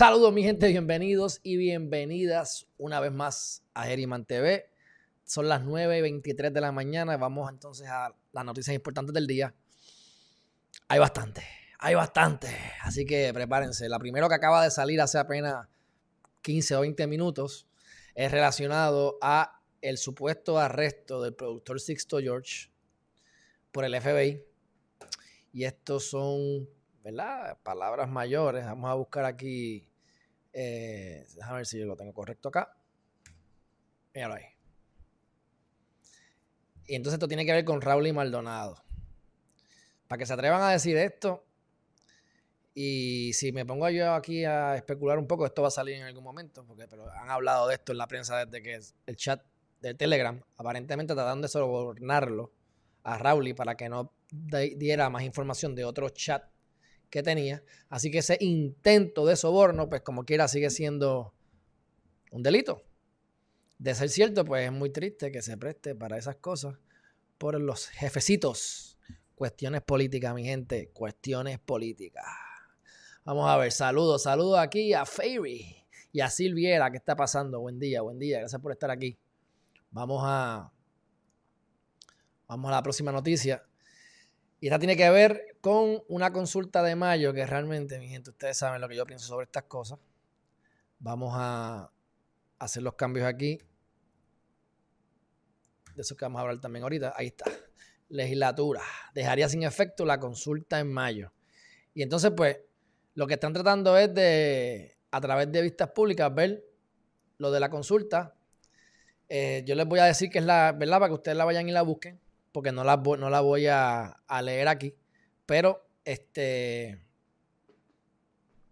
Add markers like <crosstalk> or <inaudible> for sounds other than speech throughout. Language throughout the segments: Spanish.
Saludos mi gente, bienvenidos y bienvenidas una vez más a Geriman TV. Son las 9 y 23 de la mañana. Vamos entonces a las noticias importantes del día. Hay bastante, hay bastante. Así que prepárense. La primera que acaba de salir hace apenas 15 o 20 minutos es relacionado a el supuesto arresto del productor Sixto George por el FBI. Y estos son, ¿verdad? Palabras mayores. Vamos a buscar aquí. Eh, déjame ver si yo lo tengo correcto acá. Míralo ahí. Y entonces esto tiene que ver con Raúl y Maldonado. Para que se atrevan a decir esto, y si me pongo yo aquí a especular un poco, esto va a salir en algún momento, porque pero han hablado de esto en la prensa desde que el chat de Telegram, aparentemente tratando de sobornarlo a Rauli para que no diera más información de otro chat que tenía. Así que ese intento de soborno, pues como quiera, sigue siendo un delito. De ser cierto, pues es muy triste que se preste para esas cosas por los jefecitos. Cuestiones políticas, mi gente, cuestiones políticas. Vamos a ver, saludos, saludos aquí a Fairy y a Silviera. ¿Qué está pasando? Buen día, buen día. Gracias por estar aquí. Vamos a, vamos a la próxima noticia. Y esta tiene que ver con una consulta de mayo que realmente, mi gente, ustedes saben lo que yo pienso sobre estas cosas. Vamos a hacer los cambios aquí. De eso que vamos a hablar también ahorita. Ahí está. Legislatura. Dejaría sin efecto la consulta en mayo. Y entonces, pues, lo que están tratando es de, a través de vistas públicas, ver lo de la consulta. Eh, yo les voy a decir que es la, ¿verdad? Para que ustedes la vayan y la busquen porque no la, no la voy a, leer aquí, pero este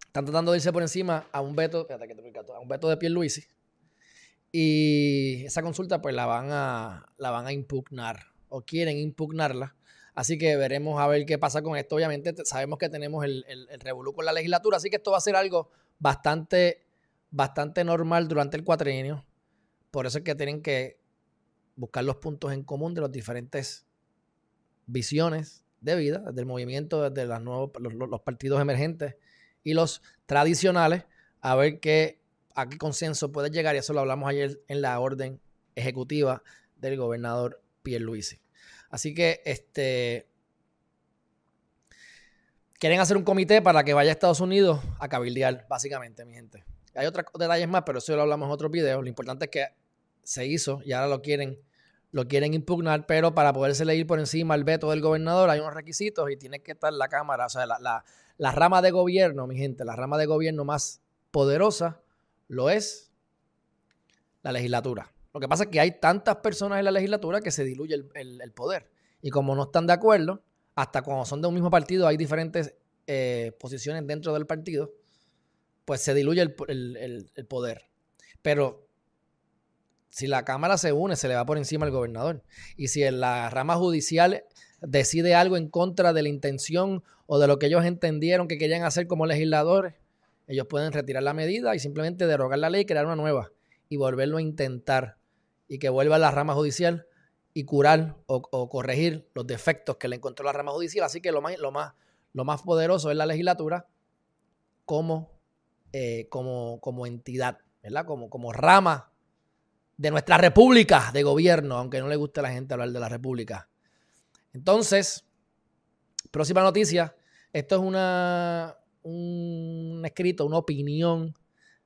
están tratando de irse por encima a un veto, a un veto de Pierluisi y esa consulta pues la van a la van a impugnar o quieren impugnarla. Así que veremos a ver qué pasa con esto. Obviamente sabemos que tenemos el, el, el con la legislatura, así que esto va a ser algo bastante, bastante normal durante el cuatrienio. Por eso es que tienen que buscar los puntos en común de las diferentes visiones de vida, del movimiento, desde los, nuevos, los, partidos emergentes y los tradicionales, a ver qué, a qué consenso puede llegar. Y eso lo hablamos ayer en la orden ejecutiva del gobernador Pierluisi. Así que este quieren hacer un comité para que vaya a Estados Unidos a cabildear, básicamente, mi gente. Hay otros detalles más, pero eso lo hablamos en otro video. Lo importante es que se hizo y ahora lo quieren lo quieren impugnar, pero para poderse ir por encima al veto del gobernador hay unos requisitos y tiene que estar la Cámara, o sea, la, rama de gobierno, mi gente, la rama de gobierno más poderosa lo es la legislatura. Lo que pasa es que hay tantas personas en la legislatura que se diluye el, poder. Y como no están de acuerdo, hasta cuando son de un mismo partido hay diferentes eh, posiciones dentro del partido, pues se diluye el poder. Pero si la Cámara se une, se le va por encima al gobernador. Y si la rama judicial decide algo en contra de la intención o de lo que ellos entendieron que querían hacer como legisladores, ellos pueden retirar la medida y simplemente derogar la ley y crear una nueva y volverlo a intentar y que vuelva a la rama judicial y curar o, corregir los defectos que le encontró la rama judicial. Así que lo más, lo más, lo más poderoso es la legislatura como, eh, como, como entidad, ¿verdad? Como, como rama de nuestra república de gobierno, aunque no le guste a la gente hablar de la república. Entonces, próxima noticia. Esto es una, un escrito, una opinión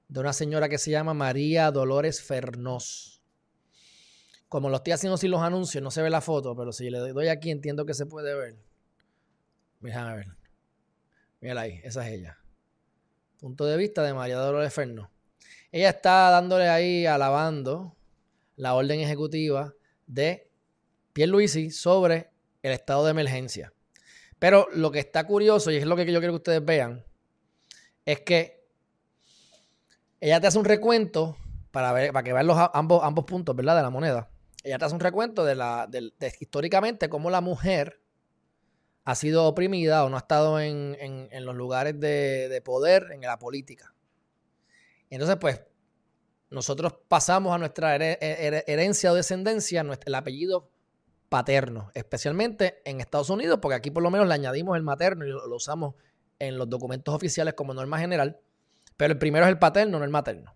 de una señora que se llama María Dolores Fernós. Como lo estoy haciendo sin los anuncios, no se ve la foto, pero si le doy aquí entiendo que se puede ver. Déjame ver. Mírala ahí, esa es ella. Punto de vista de María Dolores Fernós. Ella está dándole ahí, alabando la orden ejecutiva de Pierluisi sobre el estado de emergencia. Pero lo que está curioso, y es lo que yo quiero que ustedes vean, es que ella te hace un recuento para, ver, para que vean los, ambos, ambos puntos ¿verdad? de la moneda. Ella te hace un recuento de, la, históricamente cómo la mujer ha sido oprimida o no ha estado en, los lugares de, de, poder en la política. Entonces, pues, nosotros pasamos a nuestra herencia o descendencia el apellido paterno, especialmente en Estados Unidos, porque aquí por lo menos le añadimos el materno y lo, usamos en los documentos oficiales como norma general. Pero el primero es el paterno, no el materno.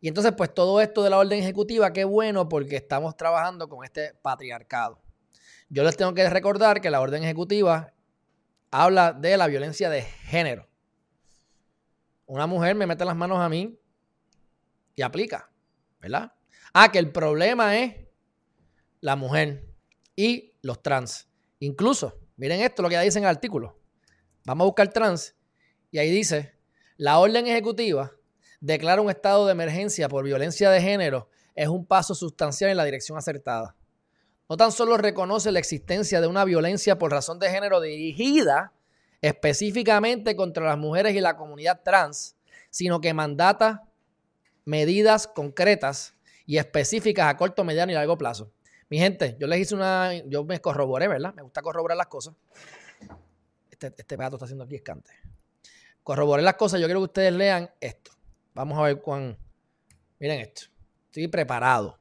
Y entonces, pues todo esto de la orden ejecutiva, qué bueno porque estamos trabajando con este patriarcado. Yo les tengo que recordar que la orden ejecutiva habla de la violencia de género. Una mujer me mete las manos a mí y aplica, ¿verdad? Ah, que el problema es la mujer y los trans. Incluso, miren esto, lo que dice en el artículo. Vamos a buscar trans y ahí dice, la orden ejecutiva declara un estado de emergencia por violencia de género es un paso sustancial en la dirección acertada. No tan solo reconoce la existencia de una violencia por razón de género dirigida específicamente contra las mujeres y la comunidad trans, sino que mandata medidas concretas y específicas a corto, mediano y largo plazo. Mi gente, yo les hice una, yo me corroboré, ¿verdad? Me gusta corroborar las cosas. Este, este está haciendo aquí escante. Corroboré las cosas, yo quiero que ustedes lean esto. Vamos a ver cuán. Miren esto. Estoy preparado.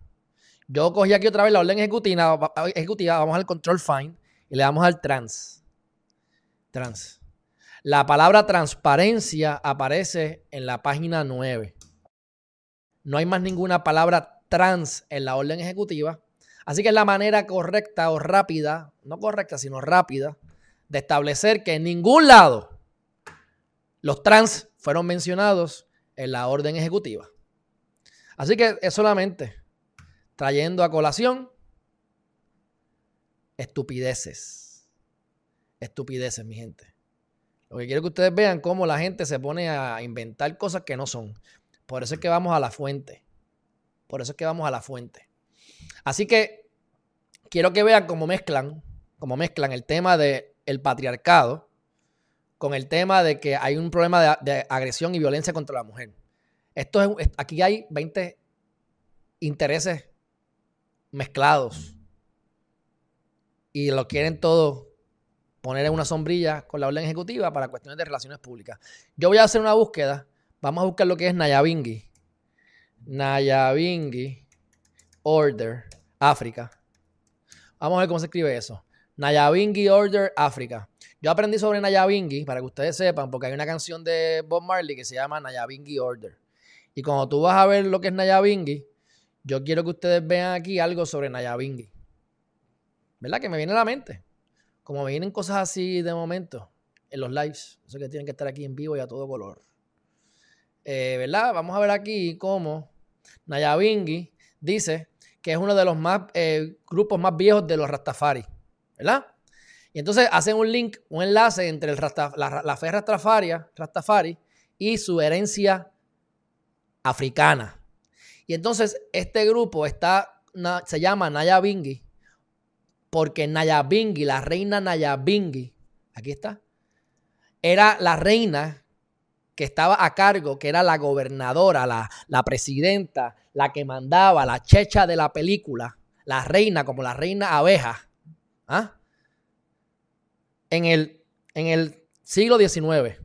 Yo cogí aquí otra vez la orden ejecutiva, ejecutiva, vamos al control find y le damos al trans. Trans. La palabra transparencia aparece en la página 9. No hay más ninguna palabra trans en la orden ejecutiva. Así que es la manera correcta o rápida, no correcta, sino rápida, de establecer que en ningún lado los trans fueron mencionados en la orden ejecutiva. Así que es solamente trayendo a colación estupideces. Estupideces, mi gente. Lo que quiero que ustedes vean cómo la gente se pone a inventar cosas que no son. Por eso es que vamos a la fuente. Por eso es que vamos a la fuente. Así que quiero que vean cómo mezclan, cómo mezclan el tema del el patriarcado con el tema de que hay un problema de, agresión y violencia contra la mujer. Esto es, aquí hay 20 intereses mezclados y lo quieren todo poner en una sombrilla con la orden ejecutiva para cuestiones de relaciones públicas. Yo voy a hacer una búsqueda. Vamos a buscar lo que es Nayabingi. Nayabingi Order África. Vamos a ver cómo se escribe eso. Nayabingi Order África. Yo aprendí sobre Nayabingi, para que ustedes sepan, porque hay una canción de Bob Marley que se llama Nayabingi Order. Y cuando tú vas a ver lo que es Nayabingi, yo quiero que ustedes vean aquí algo sobre Nayabingi. ¿Verdad? Que me viene a la mente. Como me vienen cosas así de momento en los lives. Eso que tienen que estar aquí en vivo y a todo color. Eh, ¿Verdad? Vamos a ver aquí cómo Nayabingi dice que es uno de los más eh, grupos más viejos de los Rastafari. ¿Verdad? Y entonces hacen un link, un enlace entre el la, fe Rastafari y su herencia africana. Y entonces este grupo está, se llama Nayabingi porque Nayabingi, la reina Nayabingi, aquí está, era la reina que estaba a cargo, que era la gobernadora, la, la presidenta, la que mandaba, la checha de la película, la reina como la reina abeja. ¿Ah? en el, en el siglo XIX.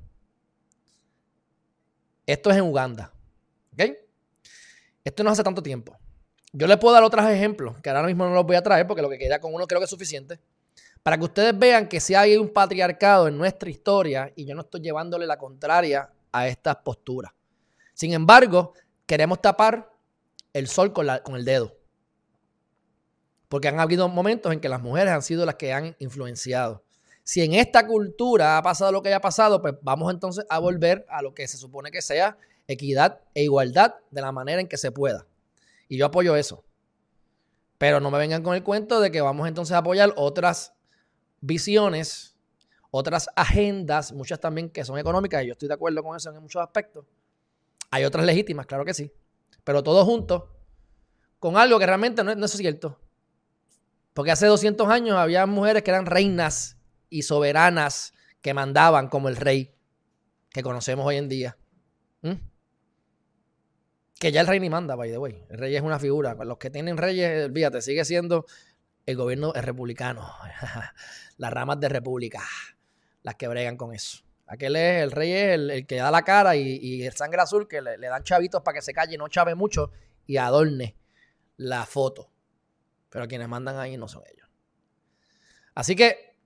Esto es en Uganda. ¿Ok? Esto no hace tanto tiempo. Yo les puedo dar otros ejemplos, que ahora mismo no los voy a traer porque lo que queda con uno creo que es suficiente, para que ustedes vean que si hay un patriarcado en nuestra historia y yo no estoy llevándole la contraria a estas posturas. Sin embargo, queremos tapar el sol con, con el dedo. Porque han habido momentos en que las mujeres han sido las que han influenciado. Si en esta cultura ha pasado lo que haya pasado, pues vamos entonces a volver a lo que se supone que sea equidad e igualdad de la manera en que se pueda. Y yo apoyo eso. Pero no me vengan con el cuento de que vamos entonces a apoyar otras visiones, otras agendas, muchas también que son económicas, y yo estoy de acuerdo con eso en muchos aspectos. Hay otras legítimas, claro que sí. Pero todos juntos, con algo que realmente no es, no es cierto. Porque hace 200 años había mujeres que eran reinas y soberanas que mandaban como el rey que conocemos hoy en día. Que ya el rey ni manda, by the way. El rey es una figura. Los que tienen reyes, olvídate, sigue siendo el gobierno republicano. <laughs> Las ramas de república, las que bregan con eso. Aquel es, el rey es el, que da la cara y, el sangre azul que le, le, dan chavitos para que se calle, no chave mucho y adorne la foto. Pero quienes mandan ahí no son ellos. Así que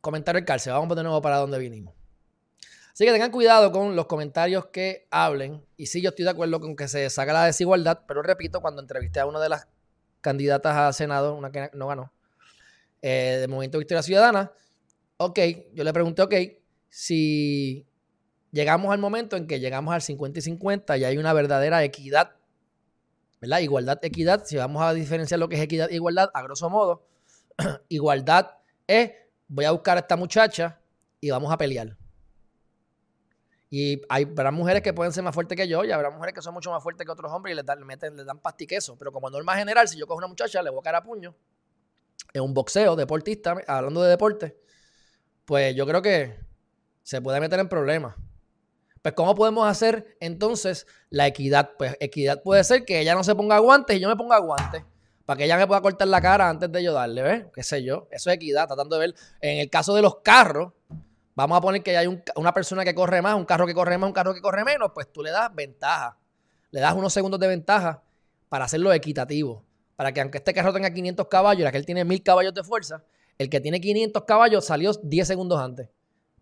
comentario el cárcel. Vamos de nuevo para donde vinimos. Así que tengan cuidado con los comentarios que hablen. Y sí, yo estoy de acuerdo con que se saca la desigualdad, pero repito, cuando entrevisté a una de las candidatas a Senado, una que no ganó, eh, de Movimiento Victoria Ciudadana, ok, yo le pregunté, ok, si llegamos al momento en que llegamos al 50 y 50 y hay una verdadera equidad, ¿verdad? Igualdad, equidad, si vamos a diferenciar lo que es equidad e igualdad, a grosso modo, <clears throat> igualdad es, voy a buscar a esta muchacha y vamos a pelear. Y hay, habrá mujeres que pueden ser más fuertes que yo y habrá mujeres que son mucho más fuertes que otros hombres y les dan, meten, les dan pastiqueso. Pero como norma general, si yo cojo una muchacha, le voy a caer a puño en un boxeo, deportista, hablando de deporte, pues yo creo que se puede meter en problemas. Pues, ¿cómo podemos hacer entonces la equidad? Pues, equidad puede ser que ella no se ponga guantes y yo me ponga guantes. Para que ella me pueda cortar la cara antes de yo darle, ¿ves? ¿Qué sé yo? Eso es equidad, tratando de ver. En el caso de los carros, Vamos a poner que hay una persona que corre más, un carro que corre más, un carro que corre menos, pues tú le das ventaja. Le das unos segundos de ventaja para hacerlo equitativo. Para que aunque este carro tenga 500 caballos y aquel tiene 1000 caballos de fuerza, el que tiene 500 caballos salió 10 segundos antes.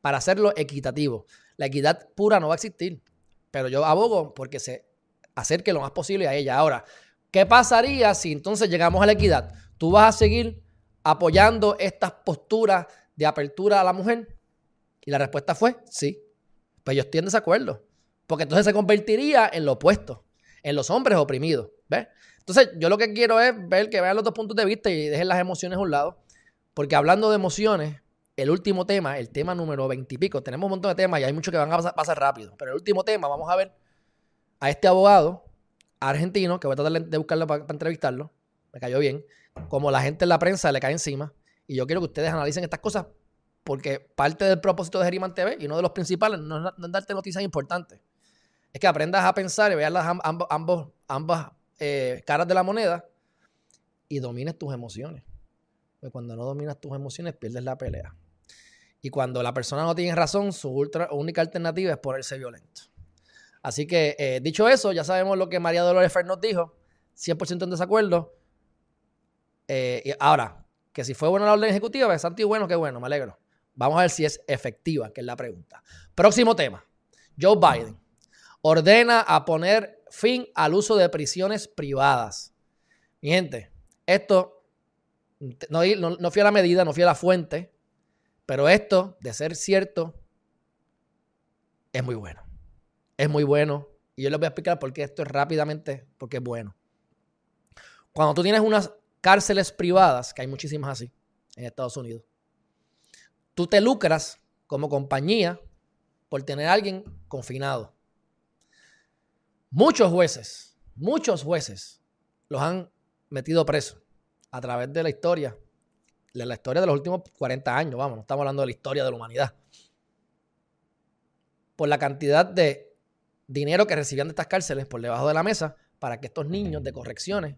Para hacerlo equitativo. La equidad pura no va a existir. Pero yo abogo porque se acerque lo más posible a ella. Ahora, ¿qué pasaría si entonces llegamos a la equidad? ¿Tú vas a seguir apoyando estas posturas de apertura a la mujer? Y la respuesta fue sí. Pues yo estoy en desacuerdo. Porque entonces se convertiría en lo opuesto, en los hombres oprimidos. ¿Ves? Entonces, yo lo que quiero es ver que vean los dos puntos de vista y dejen las emociones a un lado. Porque hablando de emociones, el último tema, el tema número 20 y pico, tenemos un montón de temas y hay muchos que van a pasar, rápido. Pero el último tema, vamos a ver a este abogado argentino, que voy a tratar de buscarlo para, entrevistarlo, me cayó bien, como la gente en la prensa le cae encima. Y yo quiero que ustedes analicen estas cosas porque parte del propósito de Geriman TV y uno de los principales no es, darte noticias importantes. Es que aprendas a pensar y veas las ambas eh, caras de la moneda y domines tus emociones. Porque cuando no dominas tus emociones, pierdes la pelea. Y cuando la persona no tiene razón, su única alternativa es ponerse violento. Así que, eh, dicho eso, ya sabemos lo que María Dolores Fer nos dijo. 100% en desacuerdo. Eh, ahora, que si fue buena la orden ejecutiva, es y bueno, qué bueno, me alegro. Vamos a ver si es efectiva, que es la pregunta. Próximo tema. Joe Biden ordena a poner fin al uso de prisiones privadas. Mi gente, esto no, fui a la medida, no fui a la fuente, pero esto, de ser cierto, es muy bueno. Es muy bueno. Y yo les voy a explicar por qué esto es rápidamente, porque es bueno. Cuando tú tienes unas cárceles privadas, que hay muchísimas así en Estados Unidos, tú te lucras como compañía por tener a alguien confinado. Muchos jueces, muchos jueces los han metido presos a través de la historia, de la historia de los últimos 40 años, vamos, no estamos hablando de la historia de la humanidad. Por la cantidad de dinero que recibían de estas cárceles por debajo de la mesa para que estos niños de correcciones,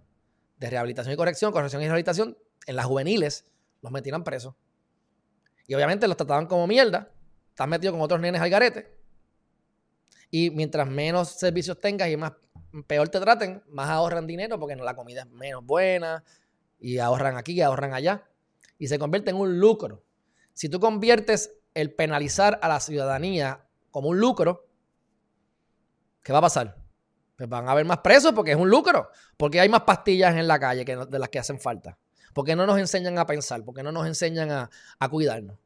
de rehabilitación y corrección, corrección y rehabilitación, en las juveniles, los metieran presos. Y obviamente los trataban como mierda. Están metidos con otros nenes al garete. Y mientras menos servicios tengas y más peor te traten, más ahorran dinero porque la comida es menos buena y ahorran aquí ahorran allá. Y se convierte en un lucro. Si tú conviertes el penalizar a la ciudadanía como un lucro, ¿qué va a pasar? Pues van a haber más presos porque es un lucro. Porque hay más pastillas en la calle que de las que hacen falta. ¿Por qué no nos enseñan a pensar? ¿Por qué no nos enseñan a, cuidarnos?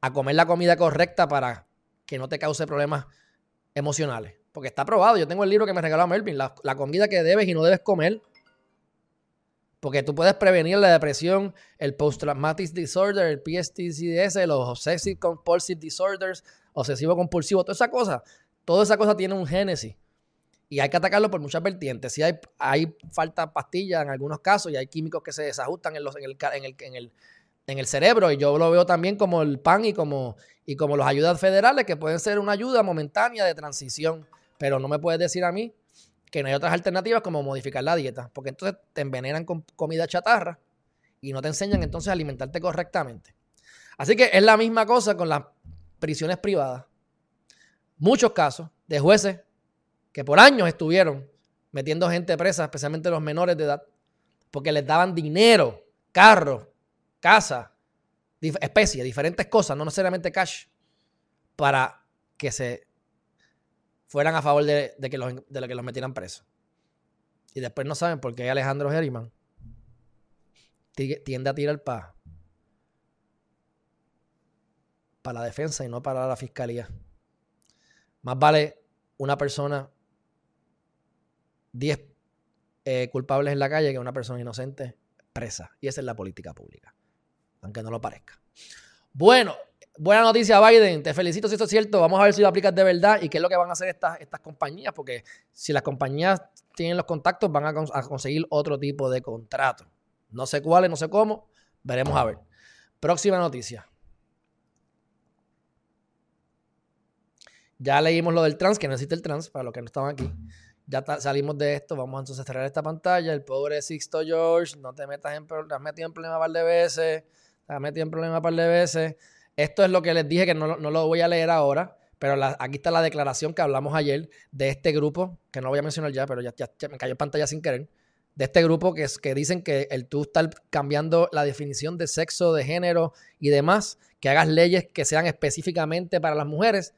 A comer la comida correcta para que no te cause problemas emocionales. Porque está probado. Yo tengo el libro que me regaló Melvin. La, comida que debes y no debes comer. Porque tú puedes prevenir la depresión, el post-traumatic disorder, el PSTCDS, los obsessive compulsive disorders, obsesivo compulsivo, toda esa cosa. Toda esa cosa tiene un génesis. Y hay que atacarlo por muchas vertientes. Si hay, hay falta pastilla en algunos casos y hay químicos que se desajustan en, en, el, en, el, en, el, en el cerebro. Y yo lo veo también como el PAN y como, y como las ayudas federales que pueden ser una ayuda momentánea de transición. Pero no me puedes decir a mí que no hay otras alternativas como modificar la dieta. Porque entonces te envenenan con comida chatarra y no te enseñan entonces a alimentarte correctamente. Así que es la misma cosa con las prisiones privadas. Muchos casos de jueces que por años estuvieron metiendo gente presa, especialmente los menores de edad, porque les daban dinero, carro, casa, especies, diferentes cosas, no necesariamente cash, para que se fueran a favor de, que, los, de que los metieran presos. Y después no saben por qué Alejandro Geriman tiende a tirar para para la defensa y no para la fiscalía. Más vale una persona, 10 eh, culpables en la calle que una persona inocente presa. Y esa es la política pública, aunque no lo parezca. Bueno, buena noticia Biden, te felicito si esto es cierto. Vamos a ver si lo aplicas de verdad y qué es lo que van a hacer estas, estas compañías, porque si las compañías tienen los contactos van a, a conseguir otro tipo de contrato. No sé cuáles, no sé cómo, veremos a ver. Próxima noticia. Ya leímos lo del trans, que no existe el trans, para los que no estaban aquí. Ya salimos de esto, vamos entonces a cerrar esta pantalla. El pobre Sixto George, no te metas en problemas, te has metido en problemas un par de veces, te has metido en problemas un par de veces. Esto es lo que les dije que no, lo voy a leer ahora, pero aquí está la declaración que hablamos ayer de este grupo, que no voy a mencionar ya, pero ya, me cayó pantalla sin querer, de este grupo que, es, que dicen que el tú estar cambiando la definición de sexo, de género y demás, que hagas leyes que sean específicamente para las mujeres,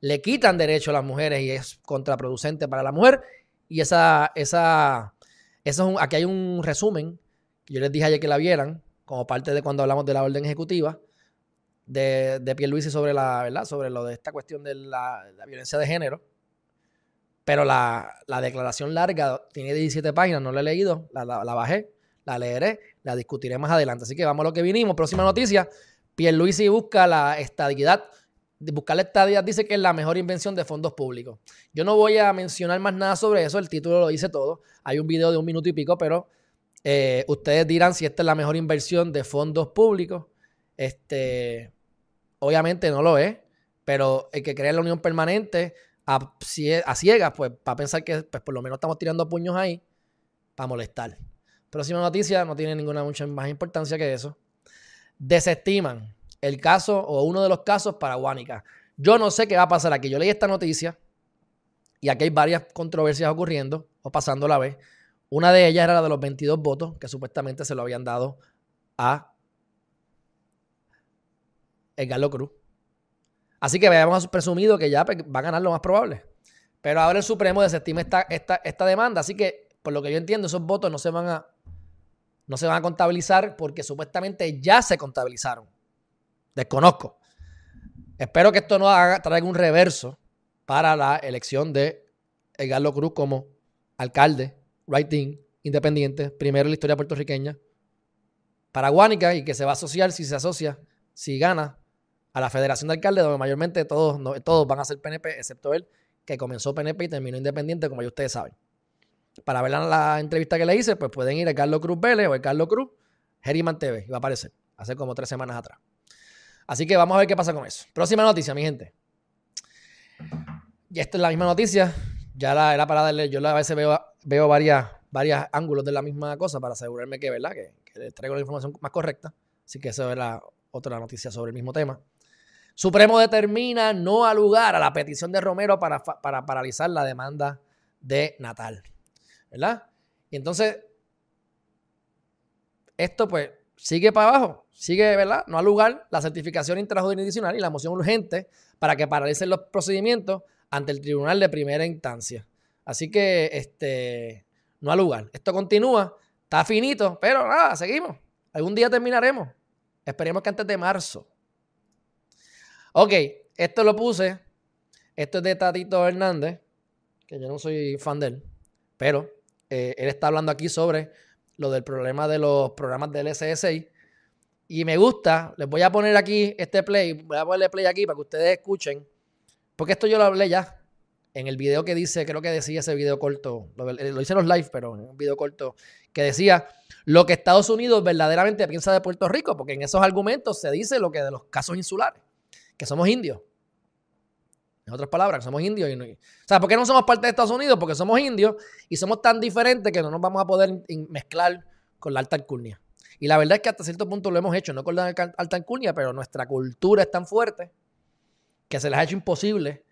le quitan derecho a las mujeres y es contraproducente para la mujer. Y esa, esa, eso es aquí hay un resumen que yo les dije ayer que la vieran, como parte de cuando hablamos de la orden ejecutiva de, de Pierluisi sobre la, ¿verdad? Sobre lo de esta cuestión de la, violencia de género. Pero la, declaración larga tiene 17 páginas, no la he leído, la, la, bajé, la leeré, la discutiré más adelante. Así que vamos a lo que vinimos. Próxima noticia. Pierluisi busca la estabilidad buscar la estadía dice que es la mejor invención de fondos públicos. Yo no voy a mencionar más nada sobre eso, el título lo dice todo. Hay un video de un minuto y pico, pero eh, ustedes dirán si esta es la mejor inversión de fondos públicos. Este, obviamente no lo es, pero el que crea la unión permanente a, a ciegas, pues para pensar que pues, por lo menos estamos tirando puños ahí para molestar. Próxima noticia, no tiene ninguna mucha más importancia que eso. Desestiman el caso o uno de los casos para Guánica. Yo no sé qué va a pasar aquí. Yo leí esta noticia y aquí hay varias controversias ocurriendo o pasando a la vez. Una de ellas era la de los 22 votos que supuestamente se lo habían dado a Edgardo Cruz. Así que habíamos presumido que ya pues, va a ganar lo más probable. Pero ahora el Supremo desestima esta, esta, esta demanda. Así que, por lo que yo entiendo, esos votos no se van a, no se van a contabilizar porque supuestamente ya se contabilizaron. Desconozco. Espero que esto no haga, traiga un reverso para la elección de Edgardo Cruz como alcalde, writing, independiente, primero en la historia puertorriqueña, para Guánica y que se va a asociar, si se asocia, si gana, a la Federación de Alcaldes, donde mayormente todos, todos van a ser PNP, excepto él, que comenzó PNP y terminó independiente, como ya ustedes saben. Para ver la, entrevista que le hice, pues pueden ir a Carlos Cruz Vélez o a Carlos Cruz, Geriman TV, va a aparecer, hace como tres semanas atrás. Así que vamos a ver qué pasa con eso. Próxima noticia, mi gente. Y esta es la misma noticia. Ya la, era para darle, yo a veces veo, veo varias, varios ángulos de la misma cosa para asegurarme que, ¿verdad? Que, les traigo la información más correcta. Así que esa es la otra noticia sobre el mismo tema. Supremo determina no alugar a la petición de Romero para, para paralizar la demanda de Natal. ¿Verdad? Y entonces, esto pues sigue para abajo, sigue, ¿verdad? No al lugar la certificación intrajurisdiccional y la moción urgente para que paralicen los procedimientos ante el tribunal de primera instancia. Así que, este, no al lugar. Esto continúa, está finito, pero nada, seguimos. Algún día terminaremos. Esperemos que antes de marzo. Ok, esto lo puse. Esto es de Tatito Hernández, que yo no soy fan de él, pero eh, él está hablando aquí sobre lo del problema de los programas del SSI. Y me gusta, les voy a poner aquí este play, voy a ponerle play aquí para que ustedes escuchen, porque esto yo lo hablé ya en el video que dice, creo que decía ese video corto, lo, hice en los live, pero en un video corto, que decía lo que Estados Unidos verdaderamente piensa de Puerto Rico, porque en esos argumentos se dice lo que de los casos insulares, que somos indios. En otras palabras, somos indios. Y o sea, ¿por qué no somos parte de Estados Unidos? Porque somos indios y somos tan diferentes que no nos vamos a poder mezclar con la alta alcurnia. Y la verdad es que hasta cierto punto lo hemos hecho, no con la alta alcurnia, pero nuestra cultura es tan fuerte que se les ha hecho imposible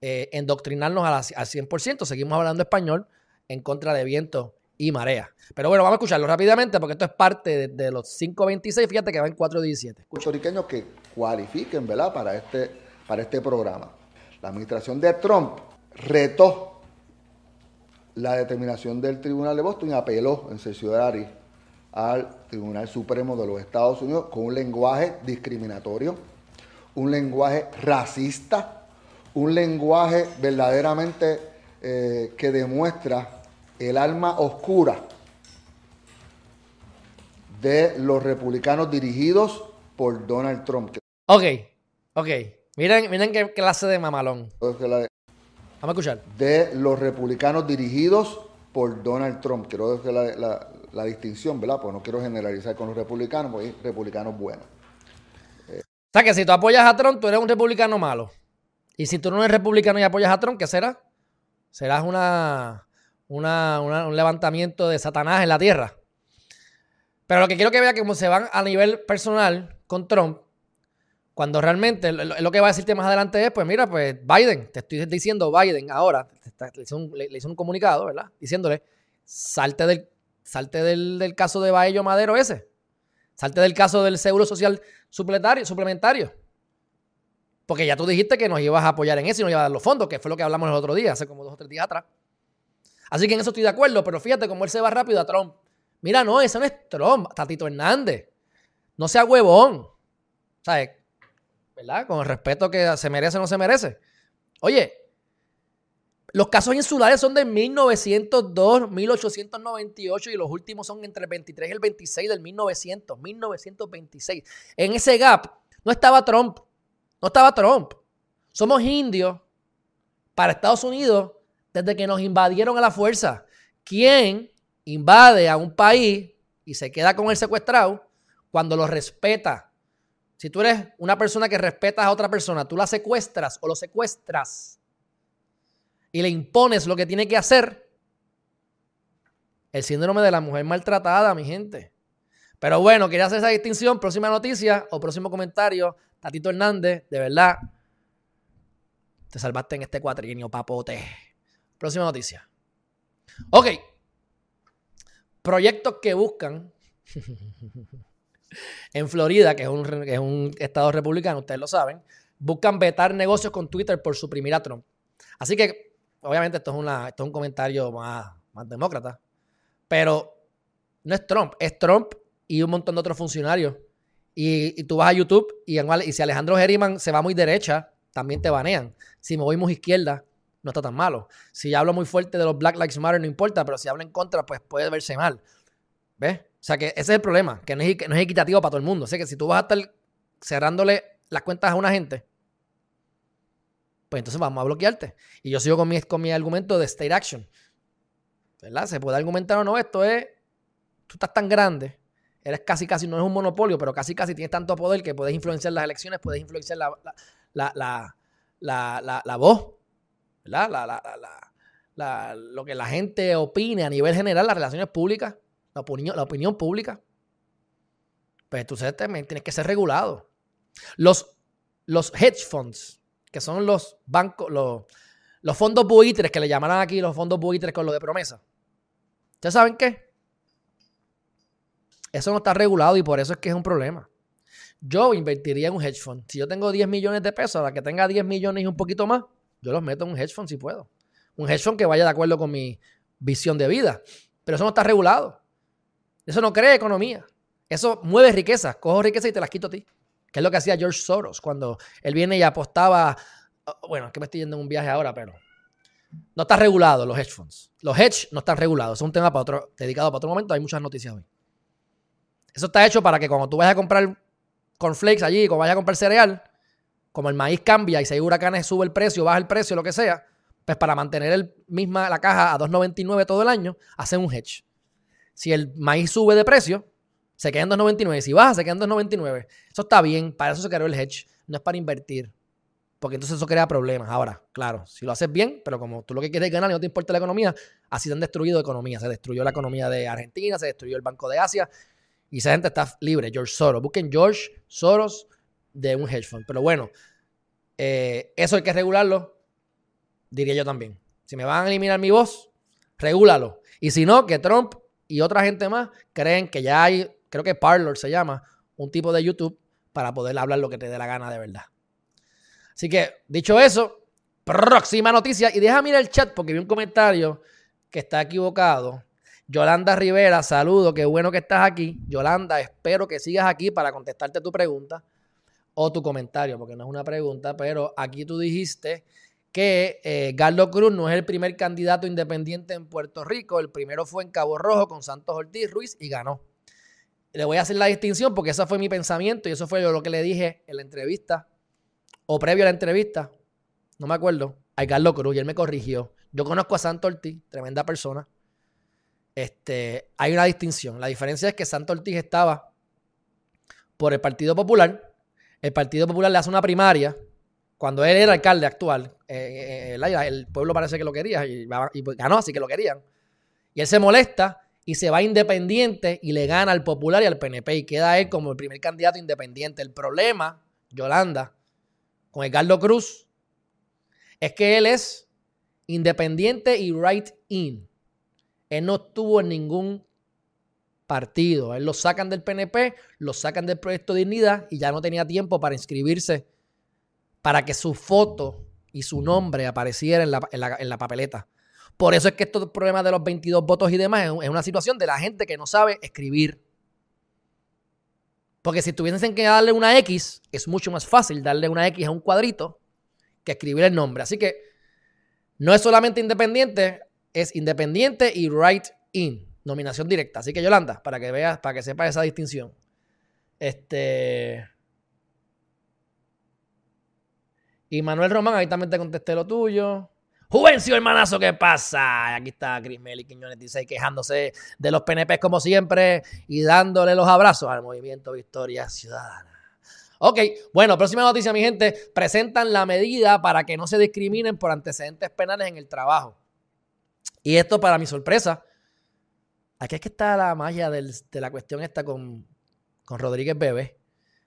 eh, endoctrinarnos al 100%. Seguimos hablando español en contra de viento y marea. Pero bueno, vamos a escucharlo rápidamente porque esto es parte de, los 5.26. Fíjate que va en 4.17. Puertorriqueños que cualifiquen, ¿verdad? Para este, para este programa. La administración de Trump retó la determinación del Tribunal de Boston y apeló en cerciorari al Tribunal Supremo de los Estados Unidos con un lenguaje discriminatorio, un lenguaje racista, un lenguaje verdaderamente eh, que demuestra el alma oscura de los republicanos dirigidos por Donald Trump. Ok, ok. Miren, miren qué clase de mamalón. Vamos a escuchar. De los republicanos dirigidos por Donald Trump. Quiero decir la, la, distinción, ¿verdad? Pues no quiero generalizar con los republicanos, porque hay republicanos buenos. O sea que si tú apoyas a Trump, tú eres un republicano malo. Y si tú no eres republicano y apoyas a Trump, ¿qué será? Serás una, una, un levantamiento de Satanás en la tierra. Pero lo que quiero que vea que como se van a nivel personal con Trump, cuando realmente lo, que va a decirte más adelante es, pues mira, pues Biden, te estoy diciendo Biden ahora, le hizo, un, comunicado, ¿verdad? Diciéndole, salte del, salte del, caso de Baello Madero ese, salte del caso del seguro social suplementario, suplementario. Porque ya tú dijiste que nos ibas a apoyar en eso y nos ibas a dar los fondos, que fue lo que hablamos el otro día, hace como dos o tres días atrás. Así que en eso estoy de acuerdo, pero fíjate cómo él se va rápido a Trump. Mira, no, eso no es Trump, Tatito Hernández. No sea huevón. ¿Sabes? ¿verdad? Con el respeto que se merece o no se merece. Oye, los casos insulares son de 1902, 1898 y los últimos son entre el 23 y el 26 del 1900, 1926. En ese gap no estaba Trump, no estaba Trump. Somos indios para Estados Unidos desde que nos invadieron a la fuerza. ¿Quién invade a un país y se queda con el secuestrado cuando lo respeta? Si tú eres una persona que respetas a otra persona, tú la secuestras o lo secuestras y le impones lo que tiene que hacer, el síndrome de la mujer maltratada, mi gente. Pero bueno, quería hacer esa distinción. Próxima noticia o próximo comentario. Tatito Hernández, de verdad, te salvaste en este cuatrienio, papote. Próxima noticia. Ok. Proyectos que buscan <laughs> en Florida, que es, un, estado republicano, ustedes lo saben, buscan vetar negocios con Twitter por suprimir a Trump. Así que, obviamente, esto es, una, un comentario más, más demócrata, pero no es Trump, es Trump y un montón de otros funcionarios. Y, tú vas a YouTube y, y si Alejandro Geriman se va muy derecha, también te banean. Si me voy muy izquierda, no está tan malo. Si hablo muy fuerte de los Black Lives Matter, no importa, pero si hablo en contra, pues puede verse mal. ¿Ves? O sea que ese es el problema, que no es, equitativo para todo el mundo. O sea que si tú vas a estar cerrándole las cuentas a una gente, pues entonces vamos a bloquearte. Y yo sigo con mi, con mi argumento de state action. ¿Verdad? Se puede argumentar o no, esto es, tú estás tan grande, eres casi, casi, no es un monopolio, pero casi, casi tienes tanto poder que puedes influenciar las elecciones, puedes influenciar la, la, la voz, ¿verdad? lo que la gente opine a nivel general, las relaciones públicas la opinión, la opinión pública, pues tú también tienes que ser regulado. Los, los hedge funds, que son los bancos, los, los fondos buitres, que le llamarán aquí los fondos buitres con lo de promesa. ¿Ustedes saben qué? Eso no está regulado y por eso es que es un problema. Yo invertiría en un hedge fund. Si yo tengo 10 millones de pesos, la que tenga 10 millones y un poquito más, yo los meto en un hedge fund si puedo. Un hedge fund que vaya de acuerdo con mi visión de vida. Pero eso no está regulado. Eso no crea economía. Eso mueve riqueza. Cojo riqueza y te las quito a ti. Que es lo que hacía George Soros cuando él viene y apostaba. Oh, bueno, es que me estoy yendo en un viaje ahora, pero. No está regulado los hedge funds. Los hedge no están regulados. Es un tema para otro, dedicado para otro momento. Hay muchas noticias hoy. Eso está hecho para que cuando tú vayas a comprar cornflakes allí, cuando vayas a comprar cereal, como el maíz cambia y si hay huracanes sube el precio, baja el precio, lo que sea, pues para mantener el misma la caja a 2.99 todo el año, hacen un hedge. Si el maíz sube de precio, se queda en 2.99. Si baja, se queda en 2.99. Eso está bien, para eso se creó el hedge, no es para invertir. Porque entonces eso crea problemas. Ahora, claro, si lo haces bien, pero como tú lo que quieres es ganar y no te importa la economía, así se han destruido economías. Se destruyó la economía de Argentina, se destruyó el Banco de Asia y esa gente está libre. George Soros. Busquen George Soros de un hedge fund. Pero bueno, eh, eso hay que regularlo, diría yo también. Si me van a eliminar mi voz, regúlalo. Y si no, que Trump y otra gente más creen que ya hay, creo que Parlor se llama, un tipo de YouTube para poder hablar lo que te dé la gana de verdad. Así que, dicho eso, Próxima noticia. Y deja mirar el chat porque vi un comentario que está equivocado. Yolanda Rivera, saludo, qué bueno que estás aquí. Yolanda, espero que sigas aquí para contestarte tu pregunta o tu comentario, porque no es una pregunta, pero aquí tú dijiste que eh, Carlos Cruz no es el primer candidato independiente en Puerto Rico, el primero fue en Cabo Rojo con Santos Ortiz Ruiz y ganó. Le voy a hacer la distinción porque ese fue mi pensamiento y eso fue lo que le dije en la entrevista o previo a la entrevista, no me acuerdo, a Carlos Cruz y él me corrigió. Yo conozco a Santos Ortiz, tremenda persona. Este, hay una distinción. La diferencia es que Santos Ortiz estaba por el Partido Popular. El Partido Popular le hace una primaria cuando él era alcalde actual. Eh, eh, eh, el, pueblo parece que lo quería y, ganó, así que lo querían. Y él se molesta y se va independiente y le gana al Popular y al PNP y queda él como el primer candidato independiente. El problema, Yolanda, con Edgardo Cruz, es que él es independiente y right in. Él no estuvo en ningún partido. Él lo sacan del PNP, lo sacan del Proyecto Dignidad y ya no tenía tiempo para inscribirse para que su foto y su nombre apareciera en la, papeleta. Por eso es que estos problemas de los 22 votos y demás es una situación de la gente que no sabe escribir. Porque si tuviesen que darle una X, es mucho más fácil darle una X a un cuadrito que escribir el nombre. Así que no es solamente independiente, es independiente y right in. Nominación directa. Así que Yolanda, para que veas, para que sepas esa distinción. Este. Y Manuel Román, ahí también te contesté lo tuyo. Juvencio, hermanazo, ¿qué pasa? Aquí está Chris Meli Quiñones dice quejándose de los PNP como siempre y dándole los abrazos al movimiento Victoria Ciudadana. Ok, bueno, próxima noticia, mi gente. Presentan la medida para que no se discriminen por antecedentes penales en el trabajo. Y esto, para mi sorpresa, aquí es que está la magia de la cuestión esta con, con Rodríguez Bebe,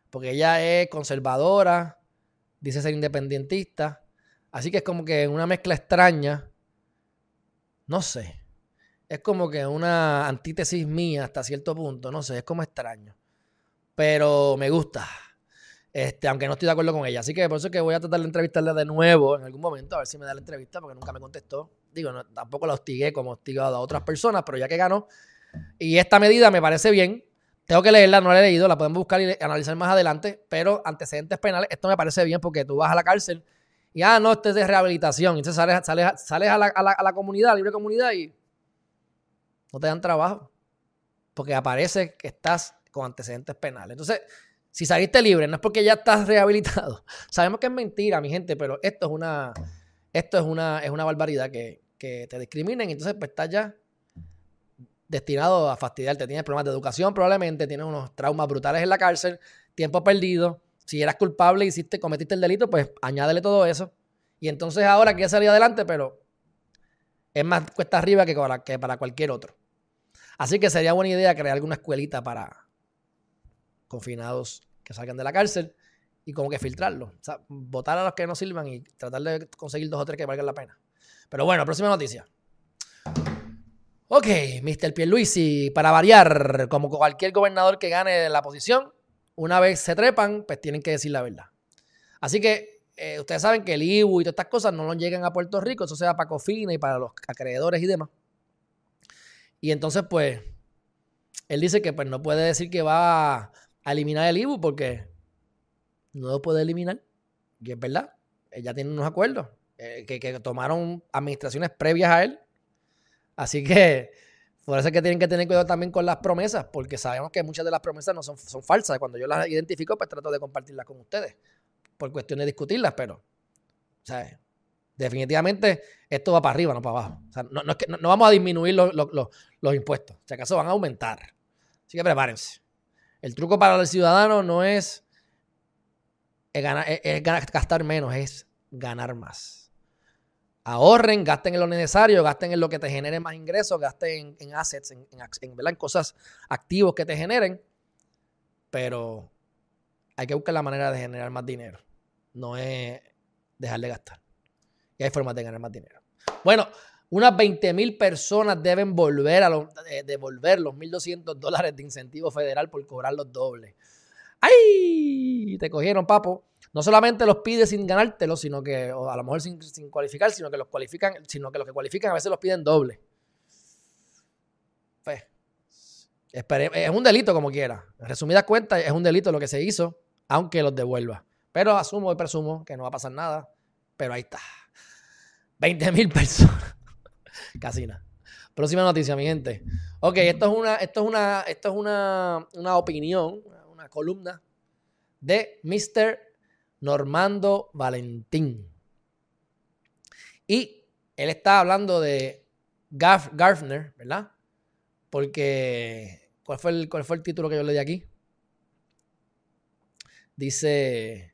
porque ella es conservadora, dice ser independentista. Así que es como que una mezcla extraña. No sé. Es como que una antítesis mía hasta cierto punto. No sé, es como extraño. Pero me gusta. Este, aunque no estoy de acuerdo con ella. Así que por eso es que voy a tratar de entrevistarla de nuevo en algún momento, a ver si me da la entrevista, porque nunca me contestó. Digo, tampoco la hostigué como hostigado a otras personas, pero ya que ganó. Y esta medida me parece bien. Tengo que leerla, no la he leído, la podemos buscar y analizar más adelante, pero antecedentes penales, esto me parece bien porque tú vas a la cárcel y, ah, no, este es de rehabilitación. Entonces sales, sales, sales a, la, a, la, a la comunidad, libre comunidad y no te dan trabajo porque aparece que estás con antecedentes penales. Entonces, si saliste libre, no es porque ya estás rehabilitado. <laughs> Sabemos que es mentira, mi gente, pero esto es una, esto es una, es una barbaridad que, que te discriminen. Entonces, pues estás ya destinado a fastidiarte. Tienes problemas de educación, probablemente tienes unos traumas brutales en la cárcel, tiempo perdido. Si eras culpable y hiciste, cometiste el delito, pues añádele todo eso. Y entonces ahora quieres salir adelante, pero es más cuesta arriba que para, que para cualquier otro. Así que sería buena idea crear alguna escuelita para confinados que salgan de la cárcel y como que filtrarlo. O sea, votar a los que no sirvan y tratar de conseguir dos o tres que valgan la pena. Pero bueno, próxima noticia. Ok, Mr. Pierluisi, para variar, como cualquier gobernador que gane la posición, una vez se trepan, pues tienen que decir la verdad. Así que eh, ustedes saben que el IBU y todas estas cosas no nos llegan a Puerto Rico, eso sea para Cofina y para los acreedores y demás. Y entonces, pues, él dice que pues, no puede decir que va a eliminar el IBU porque no lo puede eliminar. Y es verdad, ya tiene unos acuerdos eh, que, que tomaron administraciones previas a él Así que por eso es que tienen que tener cuidado también con las promesas, porque sabemos que muchas de las promesas no son, son falsas. Cuando yo las identifico, pues trato de compartirlas con ustedes, por cuestión de discutirlas, pero. Definitivamente esto va para arriba, no para abajo. O sea, no, es que, no, vamos a disminuir los, impuestos, si acaso van a aumentar. Así que prepárense. El truco para el ciudadano no es, es gastar menos, es ganar más ahorren, gasten en lo necesario, gasten en lo que te genere más ingresos, gasten en, assets, en, en, cosas activos que te generen, pero hay que buscar la manera de generar más dinero, no es dejar de gastar. Y hay formas de ganar más dinero. Bueno, unas 20 mil personas deben volver a eh, devolver los 1.200 dólares de incentivo federal por cobrar los dobles. ¡Ay! Te cogieron, papo. No solamente los pide sin ganártelo, sino que, o a lo mejor sin, sin cualificar, sino que los cualifican, sino que los que cualifican a veces los piden doble. Pues, es un delito como quiera. En resumidas cuentas, es un delito lo que se hizo, aunque los devuelva. Pero asumo y presumo que no va a pasar nada. Pero ahí está. 20 mil personas. <laughs> Casi nada. Próxima noticia, mi gente. Ok, esto es una, esto es una, esto es una, una opinión, una columna de Mr. Normando Valentín. Y él está hablando de Garfner, ¿verdad? Porque, ¿cuál fue, el, ¿cuál fue el título que yo le di aquí? Dice,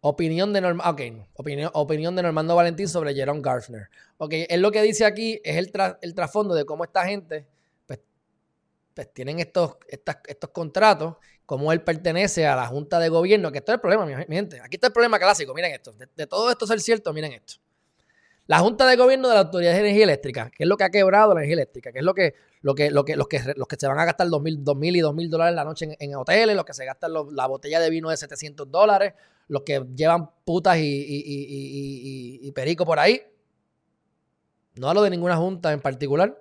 opinión de, opinión, opinión de Normando Valentín sobre Jerome Garfner. Ok, él lo que dice aquí es el, el trasfondo de cómo esta gente pues, pues tienen estos, estos contratos, cómo él pertenece a la Junta de Gobierno, que esto es el problema, mi, gente. Aquí está el problema clásico, miren esto. De, de todo esto ser cierto, miren esto. La Junta de Gobierno de la Autoridad de Energía Eléctrica, que es lo que ha quebrado la energía eléctrica, que es lo que, lo que, lo que, los, que, los que se van a gastar 2.000 mil y 2.000 dólares la noche en, hoteles, los que se gastan la botella de vino de 700 dólares, los que llevan putas y, y, perico por ahí. No hablo de ninguna junta en particular,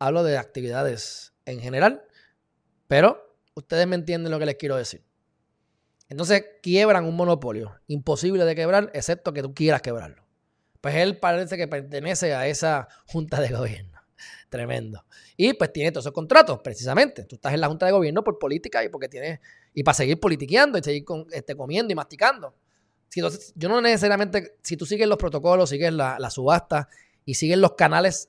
hablo de actividades en general, pero ustedes me entienden lo que les quiero decir. Entonces quiebran un monopolio, imposible de quebrar, excepto que tú quieras quebrarlo. Pues él parece que pertenece a esa junta de gobierno. <laughs> Tremendo. Y pues tiene todos esos contratos, precisamente. Tú estás en la junta de gobierno por política y porque tienes. Y para seguir politiqueando y seguir este, comiendo y masticando. entonces, yo no necesariamente. Si tú sigues los protocolos, sigues la, subasta y sigues los canales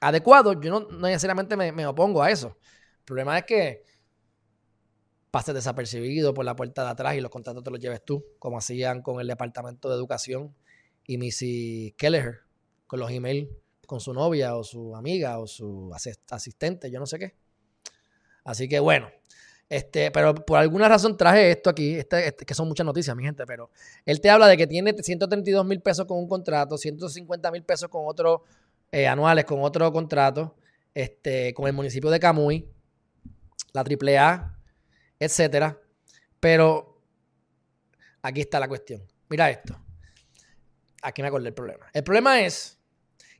adecuados, yo no, necesariamente me, me, opongo a eso. El problema es que pases desapercibido por la puerta de atrás y los contratos te los lleves tú, como hacían con el Departamento de Educación y Missy Kelleher con los emails con su novia o su amiga o su asistente, yo no sé qué. Así que bueno, este, pero por alguna razón traje esto aquí, este, este, que son muchas noticias, mi gente, pero él te habla de que tiene 132 mil pesos con un contrato, 150 mil pesos con otro eh, anuales, con otro contrato, este, con el municipio de Camuy, la AAA, etcétera. Pero aquí está la cuestión. Mira esto aquí me acordé del problema. El problema es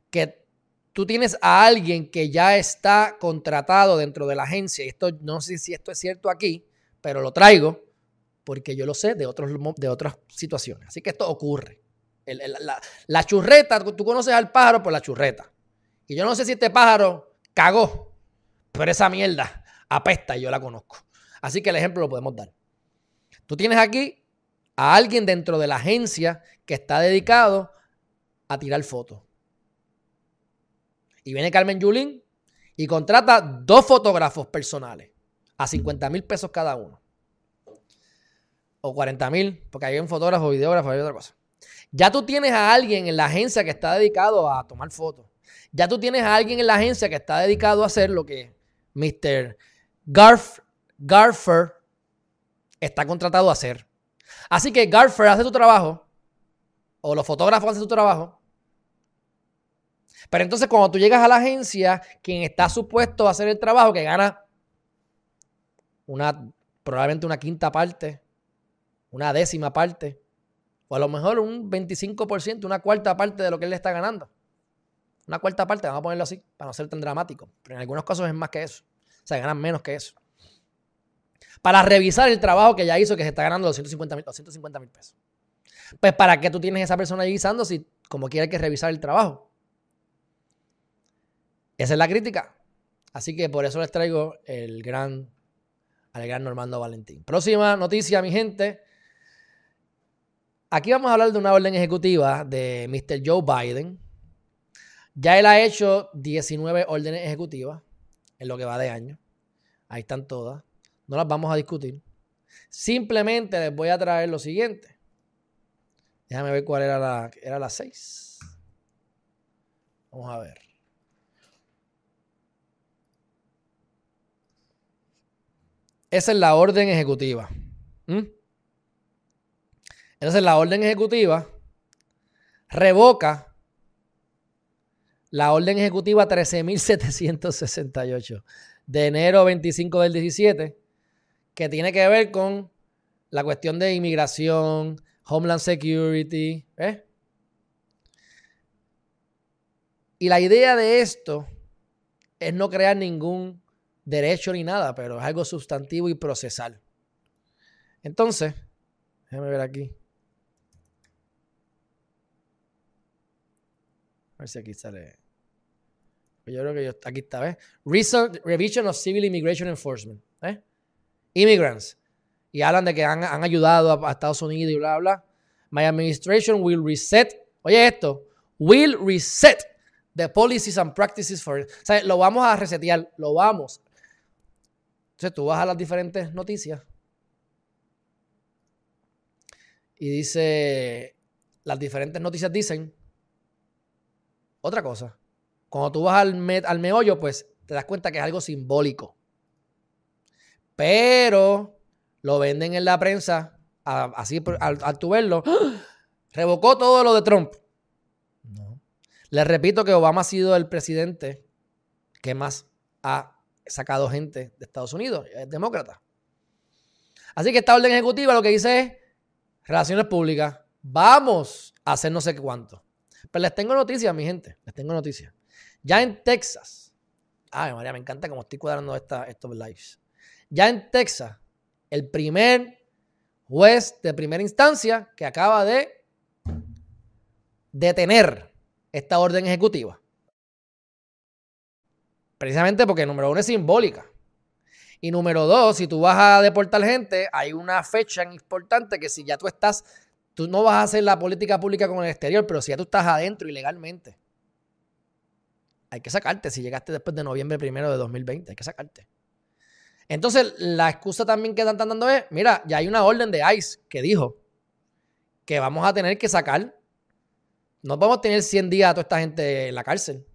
que tú tienes a alguien que ya está contratado dentro de la agencia. Y esto no sé si esto es cierto aquí, pero lo traigo porque yo lo sé de, otros, de otras situaciones. Así que esto ocurre. la, churreta, tú conoces al pájaro por la churreta. Y yo no sé si este pájaro cagó, pero esa mierda apesta y yo la conozco. Así que el ejemplo lo podemos dar. Tú tienes aquí a alguien dentro de la agencia que está dedicado a tirar fotos. Y viene Carmen Yulín y contrata dos fotógrafos personales a 50 mil pesos cada uno. O 40 mil, porque hay un fotógrafo, videógrafo, hay otra cosa. Ya tú tienes a alguien en la agencia que está dedicado a tomar fotos. Ya tú tienes a alguien en la agencia que está dedicado a hacer lo que Mr. Garf, Garfer está contratado a hacer. Así que Garfer hace tu trabajo, o los fotógrafos hacen su trabajo. Pero entonces cuando tú llegas a la agencia, quien está supuesto a hacer el trabajo, que gana una, probablemente una quinta parte, una décima parte, o a lo mejor un 25%, una cuarta parte de lo que él le está ganando. Una cuarta parte, vamos a ponerlo así, para no ser tan dramático. Pero en algunos casos es más que eso. O sea, ganan menos que eso para revisar el trabajo que ya hizo, que se está ganando 250 mil pesos. Pues, ¿para qué tú tienes esa persona revisando si como quiere que revisar el trabajo? Esa es la crítica. Así que por eso les traigo el gran, al gran Normando Valentín. Próxima noticia, mi gente. Aquí vamos a hablar de una orden ejecutiva de Mr. Joe Biden. Ya él ha hecho 19 órdenes ejecutivas en lo que va de año. Ahí están todas. No las vamos a discutir. Simplemente les voy a traer lo siguiente. Déjame ver cuál era la. Era la 6. Vamos a ver. Esa es la orden ejecutiva. ¿Mm? Entonces la orden ejecutiva revoca la orden ejecutiva 13.768 de enero 25 del 17 que tiene que ver con la cuestión de inmigración, Homeland Security, ¿eh? Y la idea de esto es no crear ningún derecho ni nada, pero es algo sustantivo y procesal. Entonces, déjame ver aquí. A ver si aquí sale. Yo creo que yo, aquí está, ¿ves? Recent Revision of Civil Immigration Enforcement. ¿eh? Immigrants. Y hablan de que han, ayudado a, Estados Unidos y bla, bla. My administration will reset. Oye, esto. Will reset the policies and practices for. O lo vamos a resetear. Lo vamos. Entonces tú vas a las diferentes noticias. Y dice. Las diferentes noticias dicen. Otra cosa. Cuando tú vas al, al meollo, pues te das cuenta que es algo simbólico. Pero lo venden en la prensa, así al, al tu verlo, <gasps> revocó todo lo de Trump. No. Les repito que Obama ha sido el presidente que más ha sacado gente de Estados Unidos, es demócrata. Así que esta orden ejecutiva lo que dice es relaciones públicas. Vamos a hacer no sé cuánto. Pero les tengo noticias, mi gente. Les tengo noticias. Ya en Texas. Ay, María, me encanta cómo estoy cuadrando estos lives. Ya en Texas, el primer juez de primera instancia que acaba de detener esta orden ejecutiva. Precisamente porque número uno es simbólica. Y número dos, si tú vas a deportar gente, hay una fecha importante que si ya tú estás, tú no vas a hacer la política pública con el exterior, pero si ya tú estás adentro ilegalmente, hay que sacarte. Si llegaste después de noviembre primero de 2020, hay que sacarte. Entonces, la excusa también que están dando es, mira, ya hay una orden de ICE que dijo que vamos a tener que sacar, no podemos tener 100 días a toda esta gente en la cárcel.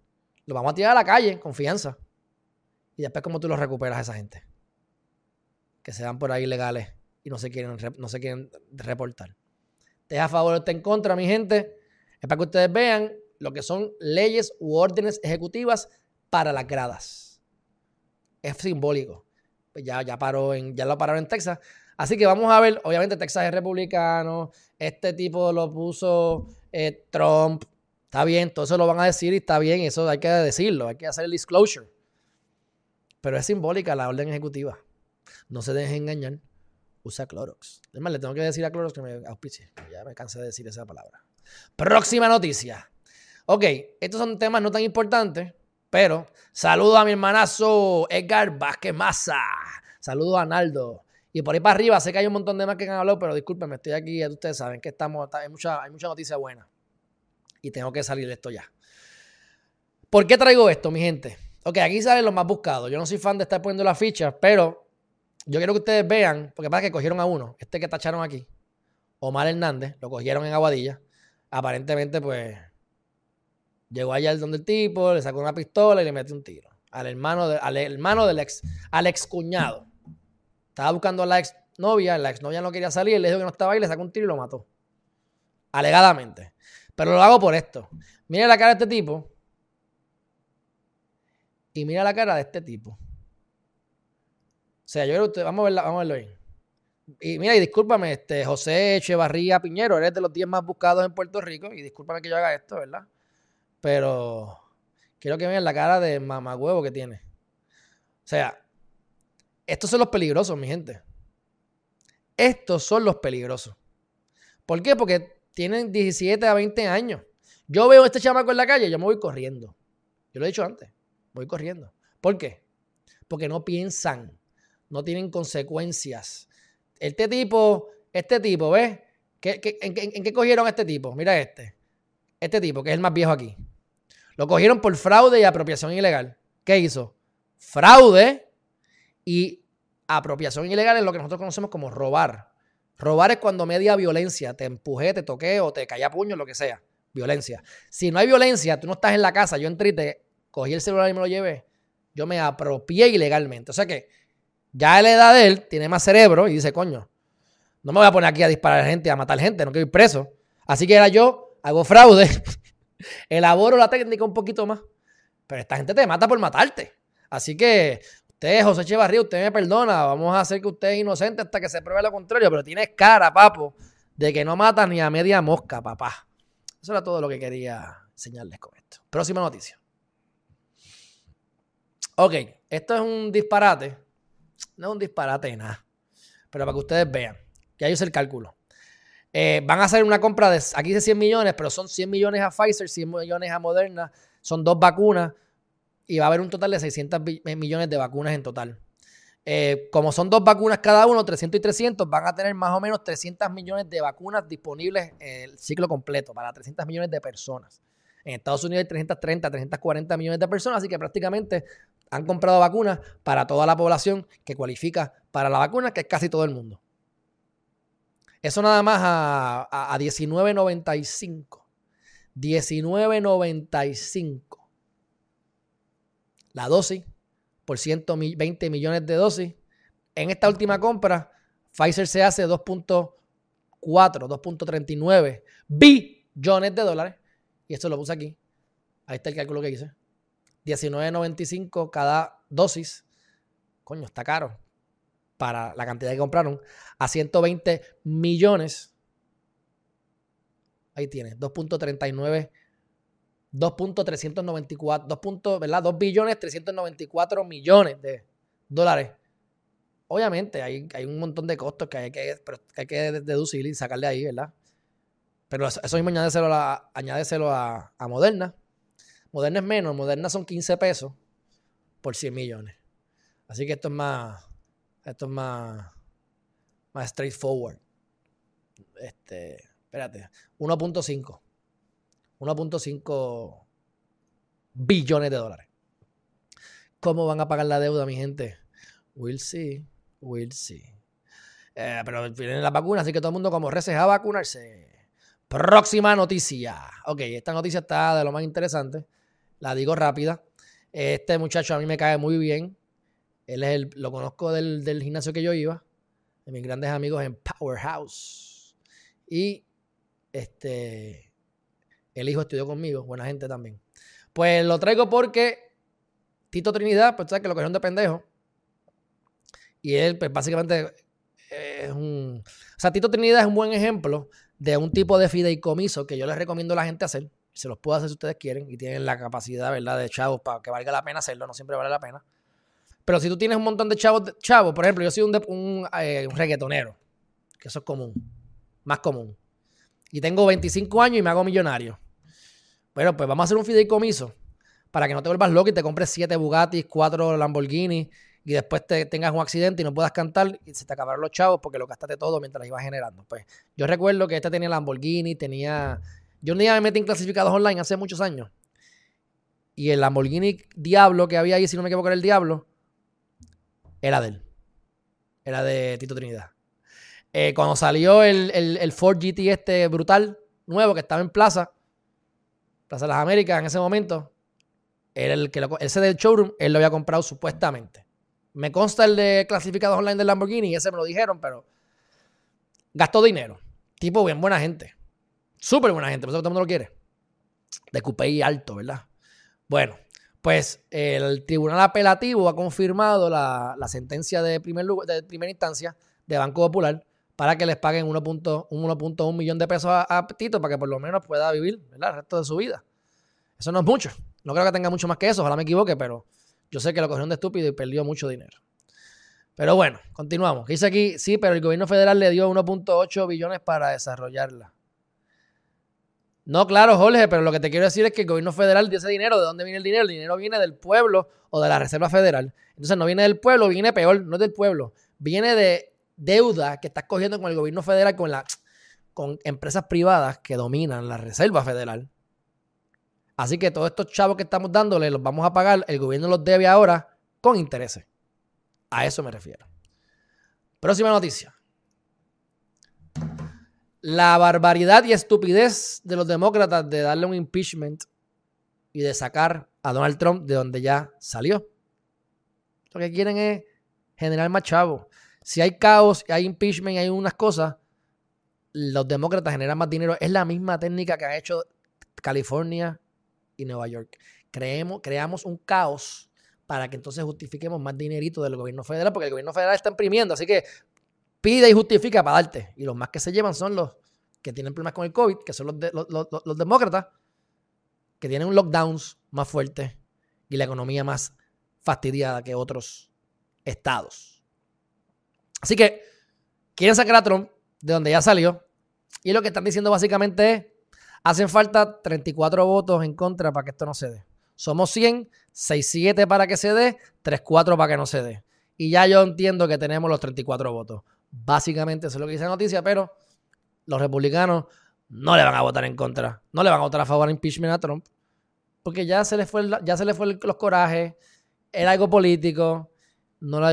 Lo vamos a tirar a la calle, confianza. Y después, ¿cómo tú lo recuperas a esa gente? Que se van por ahí ilegales y no se quieren, no se quieren reportar. ¿Te a favor o te en contra, mi gente? Es para que ustedes vean lo que son leyes u órdenes ejecutivas para las gradas. Es simbólico. Pues ya, ya, paró en, ya lo pararon en Texas. Así que vamos a ver, obviamente Texas es republicano, este tipo lo puso eh, Trump, está bien, todo eso lo van a decir y está bien, eso hay que decirlo, hay que hacer el disclosure. Pero es simbólica la orden ejecutiva. No se dejen engañar. Usa Clorox. Es más, le tengo que decir a Clorox que me auspicie. Ya me cansé de decir esa palabra. Próxima noticia. Ok, estos son temas no tan importantes, pero saludo a mi hermanazo Edgar Vázquez Massa. Saludo a Naldo. Y por ahí para arriba, sé que hay un montón de más que han hablado, pero discúlpenme, estoy aquí, ustedes saben que estamos, hay mucha, hay mucha noticia buena. Y tengo que salir de esto ya. ¿Por qué traigo esto, mi gente? Ok, aquí salen los más buscados. Yo no soy fan de estar poniendo las fichas, pero yo quiero que ustedes vean, porque pasa que cogieron a uno, este que tacharon aquí, Omar Hernández, lo cogieron en Aguadilla. Aparentemente, pues, Llegó allá donde el tipo, le sacó una pistola y le metió un tiro. Al hermano, al hermano del ex, al ex cuñado. Estaba buscando a la ex novia, la ex novia no quería salir, le dijo que no estaba ahí, le sacó un tiro y lo mató. Alegadamente. Pero lo hago por esto. Mira la cara de este tipo. Y mira la cara de este tipo. O sea, yo creo usted, vamos a verla, vamos a verlo ahí. Y mira, y discúlpame, este, José Echevarría Piñero, eres de los 10 más buscados en Puerto Rico. Y discúlpame que yo haga esto, ¿verdad? Pero quiero que vean la cara de mamagüevo que tiene. O sea, estos son los peligrosos, mi gente. Estos son los peligrosos. ¿Por qué? Porque tienen 17 a 20 años. Yo veo a este chamaco en la calle, yo me voy corriendo. Yo lo he dicho antes, voy corriendo. ¿Por qué? Porque no piensan, no tienen consecuencias. Este tipo, este tipo, ¿ves? en, en, qué cogieron a este tipo? Mira este. Este tipo, que es el más viejo aquí. Lo cogieron por fraude y apropiación ilegal. ¿Qué hizo? Fraude y apropiación ilegal es lo que nosotros conocemos como robar. Robar es cuando media violencia, te empujé, te toqué o te caí a puño, lo que sea. Violencia. Si no hay violencia, tú no estás en la casa, yo entré te cogí el celular y me lo llevé, yo me apropié ilegalmente. O sea que ya a la edad de él tiene más cerebro y dice, coño, no me voy a poner aquí a disparar a gente, a matar gente, no quiero ir preso. Así que era yo, hago fraude, <laughs> Elaboro la técnica un poquito más. Pero esta gente te mata por matarte. Así que usted, José Echevarría, usted me perdona, vamos a hacer que usted es inocente hasta que se pruebe lo contrario, pero tienes cara, papo, de que no mata ni a media mosca, papá. Eso era todo lo que quería enseñarles con esto. Próxima noticia. Ok, esto es un disparate. No es un disparate nada. Pero para que ustedes vean, que ahí es el cálculo. Eh, van a hacer una compra de, aquí dice 100 millones, pero son 100 millones a Pfizer, 100 millones a Moderna, son dos vacunas y va a haber un total de 600 eh, millones de vacunas en total. Eh, como son dos vacunas cada uno, 300 y 300, van a tener más o menos 300 millones de vacunas disponibles en el ciclo completo para 300 millones de personas. En Estados Unidos hay 330, 340 millones de personas, así que prácticamente han comprado vacunas para toda la población que cualifica para la vacuna, que es casi todo el mundo. Eso nada más a, a, 19.95. 19.95. La dosis por 120 millones de dosis. En esta última compra, Pfizer se hace 2.4, 2.39 billones de dólares. Y esto lo puse aquí. Ahí está el cálculo que hice. 19.95 cada dosis. Coño, está caro para la cantidad que compraron, a 120 millones. Ahí tiene, 2.39, 2.394, 2. ¿verdad? 2 billones 394 millones de dólares. Obviamente hay, hay un montón de costos que hay que, hay que deducir y sacarle ahí, ¿verdad? Pero eso, mismo añádeselo, a, a, a Moderna. Moderna es menos, Moderna son 15 pesos por 100 millones. Así que esto es más, esto es más, más straightforward. Este, espérate, 1.5. 1.5 billones de dólares. ¿Cómo van a pagar la deuda, mi gente? We'll see, we'll see. Eh, pero vienen las vacunas, así que todo el mundo como reces a vacunarse. Próxima noticia. Ok, esta noticia está de lo más interesante. La digo rápida. Este muchacho a mí me cae muy bien. Él es el, lo conozco del, del gimnasio que yo iba, de mis grandes amigos en Powerhouse. Y este, el hijo estudió conmigo, buena gente también. Pues lo traigo porque Tito Trinidad, pues sabes que lo cogieron de pendejo. Y él, pues básicamente es un. O sea, Tito Trinidad es un buen ejemplo de un tipo de fideicomiso que yo les recomiendo a la gente hacer. Se los puedo hacer si ustedes quieren y tienen la capacidad, ¿verdad?, de chavos para que valga la pena hacerlo. No siempre vale la pena. Pero si tú tienes un montón de chavos, chavos por ejemplo, yo soy un, eh, un, reggaetonero, que eso es común, más común. Y tengo 25 años y me hago millonario. Bueno, pues vamos a hacer un fideicomiso para que no te vuelvas loco y te compres 7 Bugattis, 4 Lamborghini y después te tengas un accidente y no puedas cantar y se te acabaron los chavos porque lo gastaste todo mientras ibas generando. Pues yo recuerdo que este tenía Lamborghini, tenía... Yo un día me metí en clasificados online hace muchos años y el Lamborghini Diablo que había ahí, si no me equivoco, era el Diablo, era de él. Era de Tito Trinidad. Eh, cuando salió el, el, Ford GT este brutal, nuevo, que estaba en Plaza, Plaza de las Américas en ese momento, era el que lo, ese del showroom, él lo había comprado supuestamente. Me consta el de clasificados online del Lamborghini, y ese me lo dijeron, pero gastó dinero. Tipo bien buena gente. Súper buena gente, por eso todo el mundo lo quiere. De coupé alto, ¿verdad? Bueno, pues el tribunal apelativo ha confirmado la, sentencia de, primer, de primera instancia de Banco Popular para que les paguen 1.1 millón de pesos a, Tito para que por lo menos pueda vivir el resto de su vida. Eso no es mucho. No creo que tenga mucho más que eso, ojalá me equivoque, pero yo sé que lo cogieron de estúpido y perdió mucho dinero. Pero bueno, continuamos. Dice aquí, sí, pero el gobierno federal le dio 1.8 billones para desarrollarla. No, claro, Jorge, pero lo que te quiero decir es que el gobierno federal dio ese dinero. ¿De dónde viene el dinero? El dinero viene del pueblo o de la Reserva Federal. Entonces no viene del pueblo, viene peor, no es del pueblo. Viene de deuda que estás cogiendo con el gobierno federal, con, la, con empresas privadas que dominan la Reserva Federal. Así que todos estos chavos que estamos dándole los vamos a pagar, el gobierno los debe ahora con intereses. A eso me refiero. Próxima noticia la barbaridad y estupidez de los demócratas de darle un impeachment y de sacar a Donald Trump de donde ya salió. Lo que quieren es generar más chavos. Si hay caos, hay impeachment, hay unas cosas, los demócratas generan más dinero. Es la misma técnica que ha hecho California y Nueva York. Creamos un caos para que entonces justifiquemos más dinerito del gobierno federal, porque el gobierno federal está imprimiendo, así que pide y justifica para darte. Y los más que se llevan son los que tienen problemas con el COVID, que son los, los, demócratas, que tienen un lockdown más fuerte y la economía más fastidiada que otros estados. Así que quieren sacar a Trump de donde ya salió. Y lo que están diciendo básicamente es, hacen falta 34 votos en contra para que esto no se dé. Somos 100, 6-7 para que se dé, 3-4 para que no se dé. Y ya yo entiendo que tenemos los 34 votos. Básicamente eso es lo que dice la noticia, pero los republicanos no le van a votar en contra. No le van a votar a favor de impeachment a Trump. Porque ya se le fue, ya se le fue los corajes. Era algo político.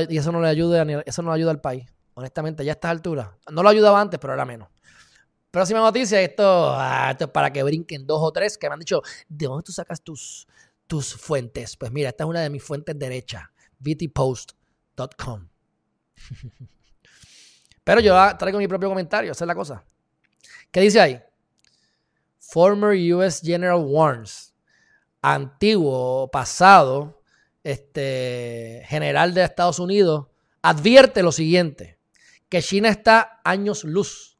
Y eso no le ayuda, eso no ayuda al país. Honestamente, ya a estas alturas. No lo ayudaba antes, pero era menos. Próxima noticia, esto, ah, es para que brinquen dos o tres que me han dicho, ¿de dónde tú sacas tus, tus fuentes? Pues mira, esta es una de mis fuentes derechas, btpost.com. <laughs> Pero yo traigo mi propio comentario, esa es la cosa. ¿Qué dice ahí? Former US General warns, antiguo, pasado, este, general de Estados Unidos, advierte lo siguiente, que China está años luz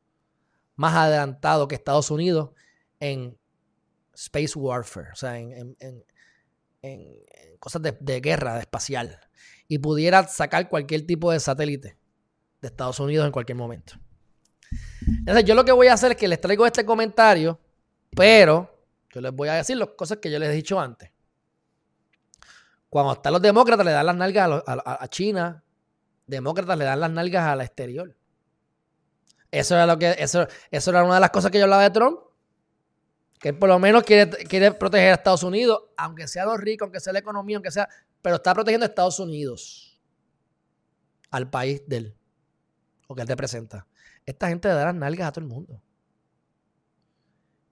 más adelantado que Estados Unidos en space warfare, o sea, en, cosas de, de guerra espacial, y pudiera sacar cualquier tipo de satélite de Estados Unidos en cualquier momento. Entonces, yo lo que voy a hacer es que les traigo este comentario, pero yo les voy a decir las cosas que yo les he dicho antes. Cuando están los demócratas, le dan las nalgas a, China, demócratas le dan las nalgas al exterior. Eso era lo que, eso, eso era una de las cosas que yo hablaba de Trump. Que por lo menos quiere, quiere proteger a Estados Unidos, aunque sea los ricos, aunque sea la economía, aunque sea. Pero está protegiendo a Estados Unidos. Al país de él que él representa. Esta gente le da las nalgas a todo el mundo.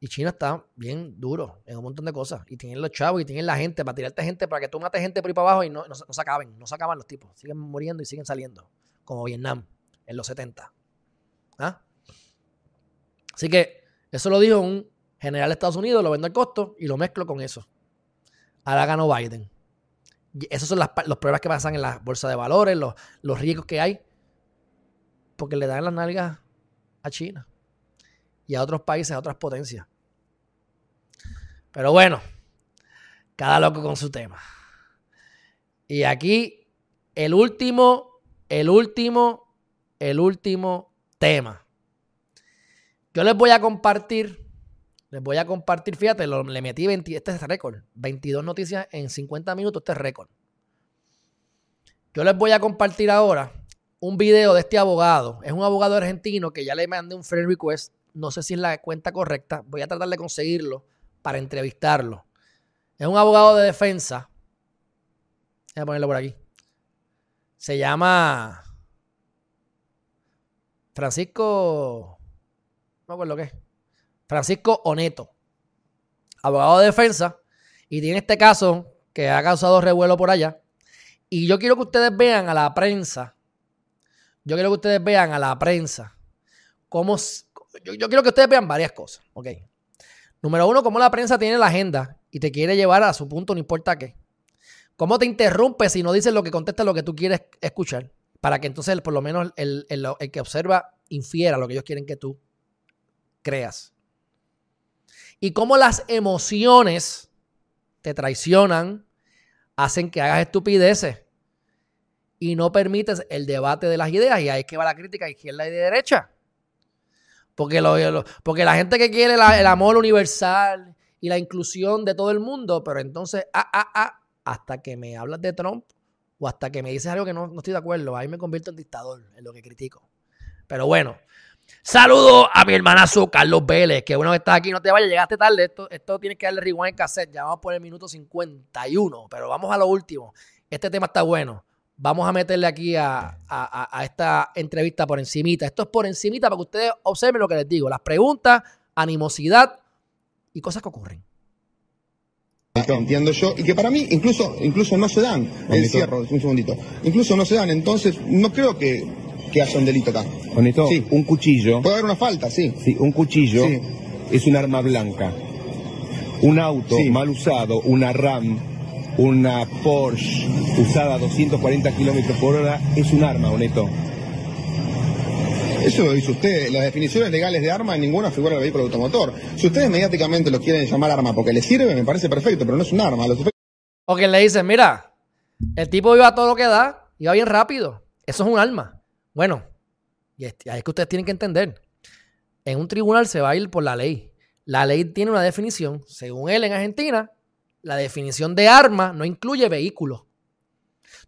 Y China está bien duro en un montón de cosas. Y tienen los chavos y tienen la gente para tirarte gente, para que tú mates gente por ahí para abajo y no, no, se acaben. No se acaban los tipos. Siguen muriendo y siguen saliendo. Como Vietnam en los 70. ¿Ah? Así que eso lo dijo un general de Estados Unidos, lo vendo al costo y lo mezclo con eso. Ahora ganó Biden. Esas son las, los pruebas que pasan en la bolsa de valores, los, los riesgos que hay porque le dan las nalgas a China y a otros países, a otras potencias. Pero bueno, cada loco con su tema. Y aquí el último, el último, el último tema. Yo les voy a compartir, les voy a compartir, fíjate, le metí 20, este es récord, 22 noticias en 50 minutos, este es récord. Yo les voy a compartir ahora un video de este abogado. Es un abogado argentino que ya le mandé un friend request. No sé si es la cuenta correcta. Voy a tratar de conseguirlo para entrevistarlo. Es un abogado de defensa. Voy a ponerlo por aquí. Se llama Francisco. No me acuerdo qué. Francisco Oneto. Abogado de defensa. Y tiene este caso que ha causado revuelo por allá. Y yo quiero que ustedes vean a la prensa yo quiero que ustedes vean a la prensa cómo. Yo, quiero que ustedes vean varias cosas, ¿ok? Número uno, cómo la prensa tiene la agenda y te quiere llevar a su punto, no importa qué. Cómo te interrumpe si no dices lo que contesta lo que tú quieres escuchar. Para que entonces, por lo menos, el, el que observa infiera lo que ellos quieren que tú creas. Y cómo las emociones te traicionan, hacen que hagas estupideces y no permites el debate de las ideas. Y ahí es que va la crítica izquierda y de derecha. Porque, lo, porque la gente que quiere el amor universal y la inclusión de todo el mundo, pero entonces, ah, ah, ah, hasta que me hablas de Trump o hasta que me dices algo que no, estoy de acuerdo, ahí me convierto en dictador, en lo que critico. Pero bueno, saludo a mi hermanazo Carlos Vélez, que bueno que estás aquí, no te vayas, llegaste tarde, esto, esto tienes que darle rewind cassette, ya vamos por el minuto 51, pero vamos a lo último. Este tema está bueno vamos a meterle aquí a, esta entrevista por encimita. Esto es por encimita para que ustedes observen lo que les digo. Las preguntas, animosidad y cosas que ocurren. Entiendo yo, y que para mí incluso, incluso no se dan, el cierro, un segundito, incluso no se dan, entonces no creo que, que haya un delito acá. Bonito, sí. un cuchillo. Puede haber una falta, sí. Sí, un cuchillo es un arma blanca. Un auto mal usado, una RAM, una Porsche usada a 240 kilómetros por hora es un arma, Oneto. Eso lo dice usted. Las definiciones legales de arma en ninguna figura del vehículo automotor. Si ustedes mediáticamente lo quieren llamar arma porque le sirve, me parece perfecto, pero no es un arma. Los efectos O que le dicen, mira, el tipo iba a todo lo que da, iba bien rápido. Eso es un arma. Bueno, y es que ustedes tienen que entender. En un tribunal se va a ir por la ley. La ley tiene una definición. Según él, en Argentina, la definición de arma no incluye vehículos.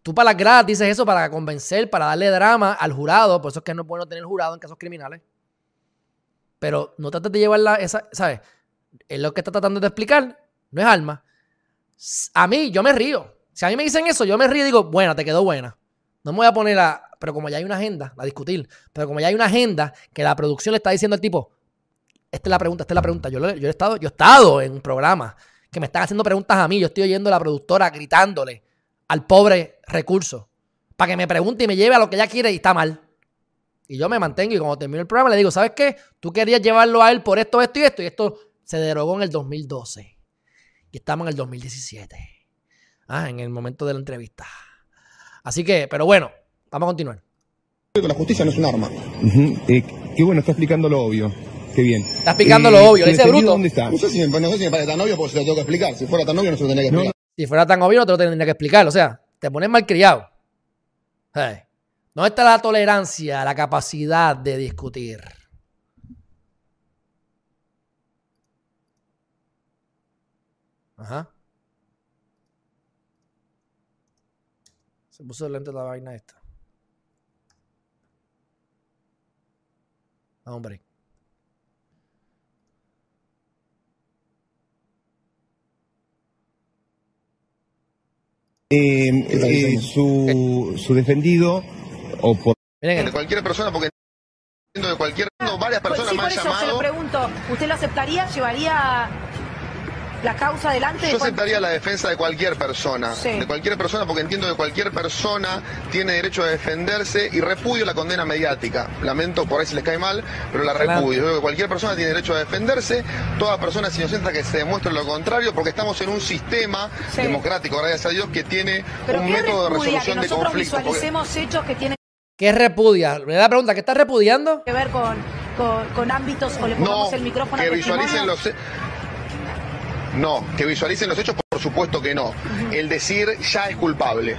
Tú para las gradas dices eso para convencer, para darle drama al jurado. Por eso es que no es bueno tener jurado en casos criminales. Pero no trates de llevarla esa, ¿sabes? Es lo que está tratando de explicar. No es arma. A mí, yo me río. Si a mí me dicen eso, yo me río y digo, buena, te quedó buena. No me voy a poner a. Pero como ya hay una agenda, a discutir. Pero como ya hay una agenda que la producción le está diciendo al tipo, esta es la pregunta, esta es la pregunta. Yo, yo, he, estado, yo he estado en un programa que me están haciendo preguntas a mí. Yo estoy oyendo a la productora gritándole al pobre recurso para que me pregunte y me lleve a lo que ella quiere y está mal. Y yo me mantengo y cuando termino el programa le digo, ¿sabes qué? Tú querías llevarlo a él por esto, esto y esto. Y esto se derogó en el 2012. Y estamos en el 2017. Ah, en el momento de la entrevista. Así que, pero bueno, vamos a continuar. La justicia no es un arma. Uh -huh. eh, qué bueno, está explicando lo obvio. Qué bien. Está explicando eh, lo obvio, le dice bruto. ¿Dónde está? No sé, si me, no sé si me parece tan obvio porque se lo tengo que explicar. Si fuera tan obvio no se lo tendría que explicar. No, si fuera tan obvio no te lo tendría que explicar. O sea, te pones mal criado. Hey. ¿Dónde está la tolerancia, la capacidad de discutir? Ajá. Se puso lente la vaina esta. Ah, hombre. Eh, eh, su, su, defendido o por de cualquier persona porque de cualquier no, varias personas sí, me por eso llamado se lo pregunto. ¿usted lo aceptaría? ¿llevaría la causa adelante? yo aceptaría la defensa de cualquier persona Sí. de cualquier persona porque entiendo que cualquier persona tiene derecho a defenderse y repudio la condena mediática lamento por ahí si les cae mal pero la repudio Yo creo que cualquier persona tiene derecho a defenderse toda persona es inocente que se demuestre lo contrario porque estamos en un sistema Sí. democrático gracias a Dios que tiene ¿Pero un qué método de que resolución de nosotros conflictos porque- visualicemos hechos que tienen ¿Qué repudia? Me da la pregunta, ¿qué está repudiando? que ver con, con, con ámbitos o le pongamos No, el micrófono que al visualicen los No, que visualicen los hechos, por supuesto que no. El decir ya es culpable.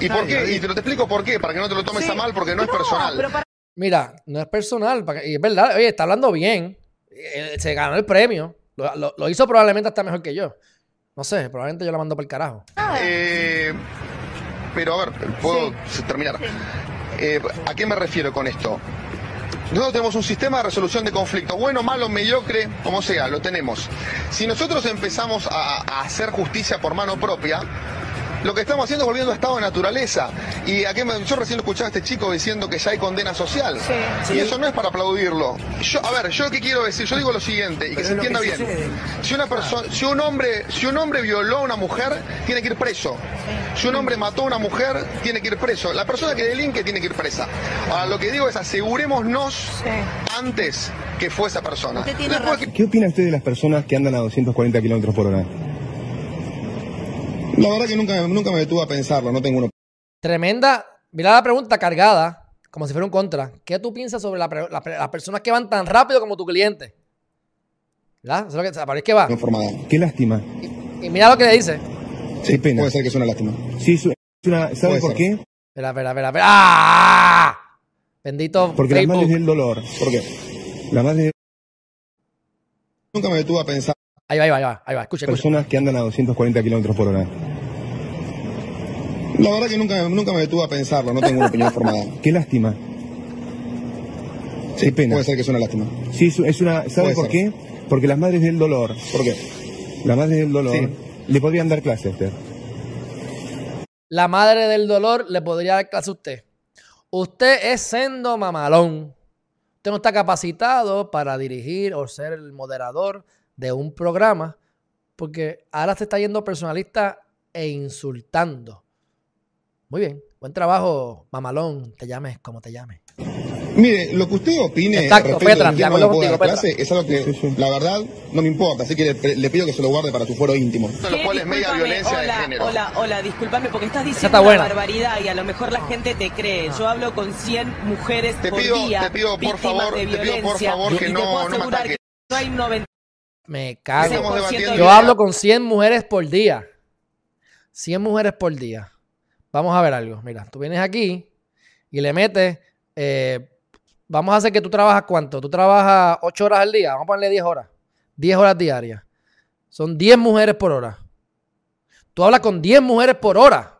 ¿Y por qué? Y te lo te explico por qué, para que no te lo tomes Sí. a mal, porque no es personal. para- Mira, no es personal. para que- Y es verdad, oye, está hablando bien. Él se ganó el premio. Lo, lo- lo hizo probablemente hasta mejor que yo. No sé, probablemente yo la mando para el carajo. Eh, pero a ver, puedo terminar. Eh, ¿A qué me refiero con esto? Nosotros tenemos un sistema de resolución de conflictos, bueno, malo, mediocre, como sea, lo tenemos. Si nosotros empezamos a, a hacer justicia por mano propia, lo que estamos haciendo es volviendo a estado de naturaleza. Y a qué me- yo recién escuchaba a este chico diciendo que ya hay condena social. Sí. Y eso no es para aplaudirlo. Yo, a ver, yo qué quiero decir, yo digo lo siguiente, y que se entienda bien. Si una persona, si un hombre, si un hombre violó a una mujer, tiene que ir preso. Si un hombre mató a una mujer, tiene que ir preso. La persona que delinque tiene que ir presa. Ahora, lo que digo es asegurémonos antes que fue esa persona. Usted tiene Después razón. ¿Qué opina usted de las personas que andan a 240 kilómetros por hora? La verdad que nunca, nunca me detuve a pensarlo, no tengo uno. Tremenda. Mira la pregunta cargada, como si fuera un contra. ¿Qué tú piensas sobre la la las personas que van tan rápido como tu cliente? ¿Verdad? Eso es lo que, para es que va. formada. Qué lástima. Y mira lo que le dice. Sí, pena. Puede ser que es una lástima. Sí, es una, ¿sabe Puede por ser. qué? Espera, espera, espera, espera. ¡Ah! Bendito Porque las madres Facebook. del dolor. ¿Por qué? La madre de Nunca me detuve a pensar. Ahí va, ahí va, ahí va. Ahí va. Escucha, escucha. personas que andan a 240 kilómetros por hora. La verdad que nunca, nunca me detuve a pensarlo, no tengo una opinión <laughs> formada. Qué lástima. Sí, Qué pena. Puede ser que es una lástima. Sí, es una, ¿sabe Puede por ser. qué? Porque las madres del dolor, ¿Por qué? las madres del dolor, Sí. le podrían dar clase a usted. La madre del dolor le podría dar clase a usted. Usted es sendo mamalón. Usted no está capacitado para dirigir o ser el moderador de un programa porque ahora se está yendo personalista e insultando. Muy bien. Buen trabajo, mamalón. Te llames como te llames. Mire, lo que usted opine Exacto, respecto Petra, pueda contigo, Petra. clase es algo que, la verdad, no me importa. Así que le, le pido que se lo guarde para su foro íntimo. Lo cual es media violencia hola, de género. Hola, hola, discúlpame porque estás está diciendo una buena. barbaridad y a lo mejor la gente te cree. Yo hablo con 100 mujeres Te por pido- día te pido, por víctimas favor, de te pido, por violencia, favor, que y te no- puedo no me asegurar ataques. que no hay 90 Me cago. Yo hablo con 100 mujeres por día. 100 mujeres por día. Vamos a ver algo. Mira, tú vienes aquí y le metes. eh, vamos a hacer que tú trabajas cuánto. Tú trabajas 8 horas al día. Vamos a ponerle 10 horas. 10 horas diarias. Son 10 mujeres por hora. Tú hablas con 10 mujeres por hora.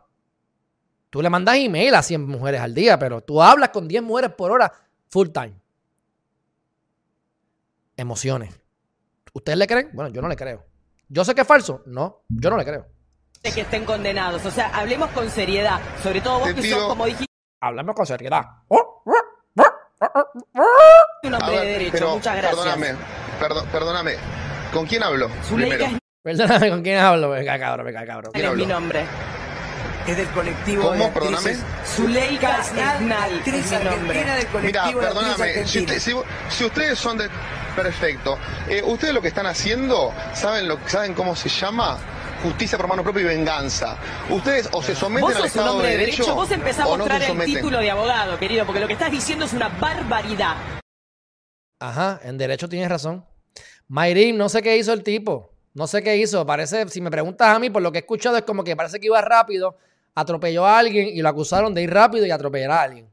Tú le mandas email a 100 mujeres al día, pero tú hablas con 10 mujeres por hora full time. Emociones. ¿Ustedes le creen? Bueno, yo no le creo. ¿Yo sé que es falso? No, yo no le creo. Que estén condenados. O sea, hablemos con seriedad. Sobre todo vos Te que pido- sos, como dijiste, Hablamos con seriedad. un hombre ver, de derecho. pero Muchas gracias. Perdóname, perdo- perdóname. ¿Con quién hablo? Zuleika Primero. Perdóname, ¿con quién hablo? Venga, cabrón, venga, cabrón. ¿Quién es mi nombre. Es del colectivo ¿Cómo? de Perdóname. Zuleika Esnal, actriz es mi nombre. argentina del colectivo Mira, perdóname, si, usted- si- si ustedes son de... Perfecto. Eh, ustedes lo que están haciendo, ¿saben, lo, ¿saben cómo se llama? Justicia por mano propia y venganza. Ustedes o se someten Vos al sos un Estado hombre de de derecho, vos empezás a no mostrar el título de abogado, querido, porque lo que estás diciendo es una barbaridad. Ajá, en derecho tienes razón. Mayrin, no sé qué hizo el tipo. No sé qué hizo. Parece, si me preguntas a mí, por lo que he escuchado, es como que parece que iba rápido, atropelló a alguien y lo acusaron de ir rápido y atropellar a alguien.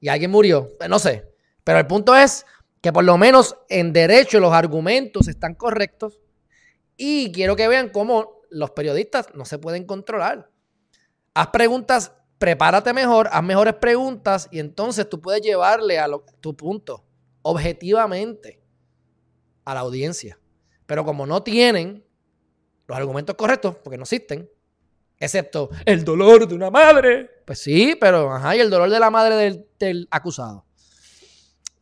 Y alguien murió. Eh, No sé. Pero el punto es que por lo menos en derecho los argumentos están correctos. Y quiero que vean cómo los periodistas no se pueden controlar. Haz preguntas, prepárate mejor, haz mejores preguntas y entonces tú puedes llevarle a lo- tu punto objetivamente a la audiencia. Pero como no tienen los argumentos correctos, porque no existen, excepto el dolor de una madre, pues sí, pero ajá, y el dolor de la madre del, del acusado.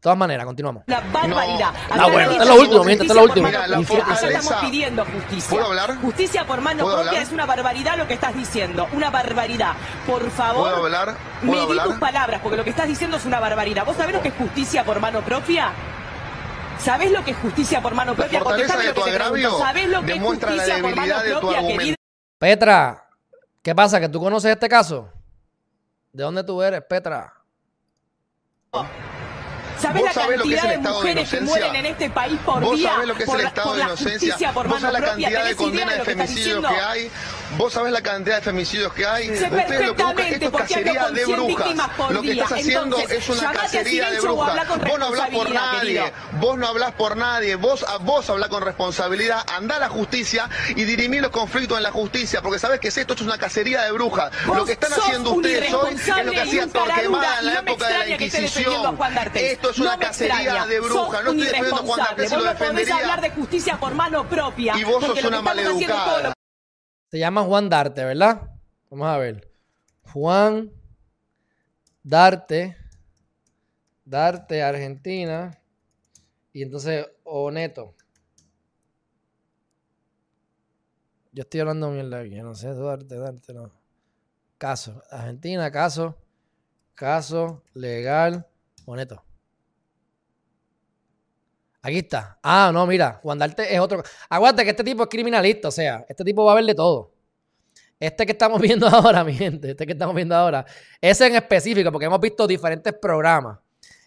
De todas maneras, continuamos. Una barbaridad. No. Ah, bueno, nadie esto es lo último, miente, esto es lo último. Mira, la fortaleza- estamos pidiendo justicia. ¿Puedo hablar? Justicia por mano ¿Puedo propia hablar? es una barbaridad lo que estás diciendo. Una barbaridad. Por favor, ¿Puedo hablar? ¿Puedo medí hablar? tus palabras, porque lo que estás diciendo es una barbaridad. ¿Vos sabés lo que es justicia por mano propia? ¿Sabés lo que es justicia por mano La propia? fortaleza Contestame de lo que tu agravio ¿Sabés lo que es la justicia por mano propia, querido? Petra, ¿qué pasa? ¿Que tú conoces este caso? ¿De dónde tú eres, Petra? ¿Sabés ¿Vos la sabés lo que es cantidad el de estado de mujeres que mueren en este país por Vos día sabés lo que es por el estado por de inocencia. justicia por Vos sabés la cantidad de ¿Tenés idea condenas de diciendo? que hay. Vos sabés la cantidad de femicidios que hay. Sé Ustedes lo que buscan, esto es cacería de 100 víctimas brujas. Lo que estás haciendo Entonces, es una a cacería de brujas. Vos no hablás por nadie. querido. Vos no hablás por nadie. Vos, vos hablás con responsabilidad. Andá a la justicia y dirimí los conflictos en la justicia. Porque sabés que es esto, esto es una cacería de brujas. Vos Lo que están haciendo ustedes hoy es lo que hacía Torquemada en la no época de la a Inquisición. Esto es una cacería extraña. de brujas. No estoy defendiendo a Juan D'Artes, se lo defendería. hablar de justicia por mano propia. Y vos sos una maleducada. Se llama Juan Darte, ¿verdad? Vamos a ver. Juan Darte. Darte, Argentina. Y entonces, Oneto. Yo estoy hablando mierda aquí. No sé, Darte, Darte, no. Caso. Argentina, caso. Caso legal. Oneto. Aquí está. Ah, no, mira. Juan Darte es otro. Aguante que este tipo es criminalista. O sea, este tipo va a ver de todo. Este que estamos <laughs> viendo ahora, mi gente, este que estamos viendo ahora, ese en específico, porque hemos visto diferentes programas.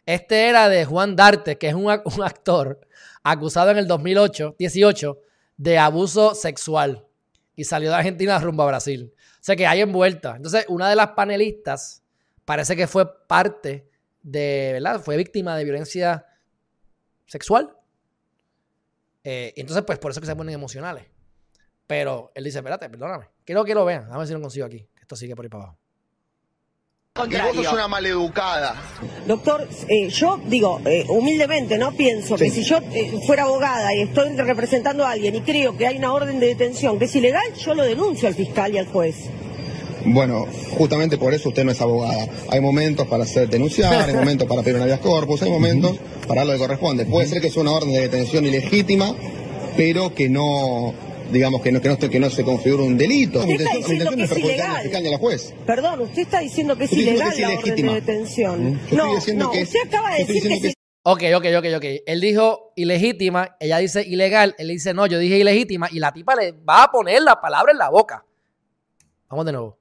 Este era de Juan Darte, que es un <laughs> actor acusado en el 2008, 18 de abuso sexual y salió de Argentina rumbo a Brasil. O sea que hay envuelta. Entonces, una de las panelistas parece que fue parte de, ¿verdad? Fue víctima de violencia sexual. Eh, entonces, pues por eso que se ponen emocionales. Pero él dice, espérate, perdóname. Quiero que lo vean. A ver si lo consigo aquí. que Esto sigue por ahí para abajo. Y vos contrario. sos una maleducada. Doctor, eh, yo digo, eh, humildemente, no pienso que si yo eh, fuera abogada y estoy representando a alguien y creo que hay una orden de detención que es ilegal, yo lo denuncio al fiscal y al juez. Bueno, justamente por eso usted no es abogada. Hay momentos para hacer denunciar, hay momentos para pedir un habeas corpus, hay momentos para lo que corresponde. Puede ser que sea una orden de detención ilegítima, pero que no, digamos, que no, que no, que no se configura un delito. Usted Mi está diciendo que es ilegal. a la juez. Perdón, usted está diciendo que es ilegal que es la orden de detención. Mm. No, no, que- usted acaba de decir que diciendo es Ok, ok, ok, ok. Él dijo ilegítima, ella dice ilegal, él dice no, yo dije ilegítima y la tipa le va a poner la palabra en la boca. Vamos de nuevo.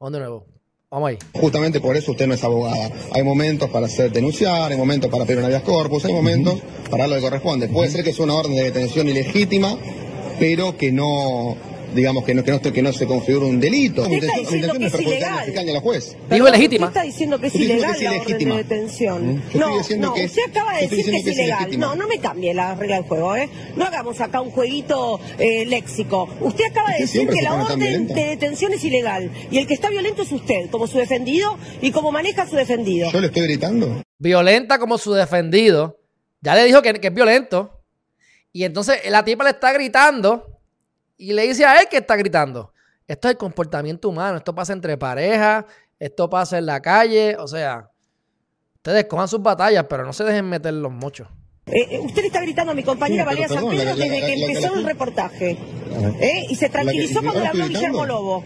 Vamos de nuevo. Vamos ahí. Justamente por eso usted no es abogada. Hay momentos para hacer denunciar, hay momentos para pedir un habeas corpus, hay momentos para lo que corresponde. Puede ser que sea una orden de detención ilegítima, pero que no, digamos, que no, que no, que no se configure un delito. Usted está diciendo que es ilegal. fiscal y a la juez. Digo Perdón, ilegítima. Usted está diciendo que es ilegal que es la orden de detención. No, diciendo no, que es- usted acaba de decir que es que es ilegal. No, no me cambie la regla del juego, ¿eh? No hagamos acá un jueguito eh, léxico. Usted acaba de Usted decir que la orden de detención es ilegal. Y el que está violento es usted, como su defendido y como maneja a su defendido. Yo le estoy gritando. Violenta como su defendido. Ya le dijo que, que es violento. Y entonces la tipa le está gritando y le dice a él que está gritando. Esto es el comportamiento humano. Esto pasa entre parejas. Esto pasa en la calle. O sea, ustedes cojan sus batallas, pero no se dejen meter los mochos. Eh, eh, usted le está gritando a mi compañera Sí, Valeria San Pedro la- la- desde que la- la- empezó la- el reportaje. ¿eh? Y se tranquilizó La que- cuando le ¿ahora habló Guillermo? Lobo.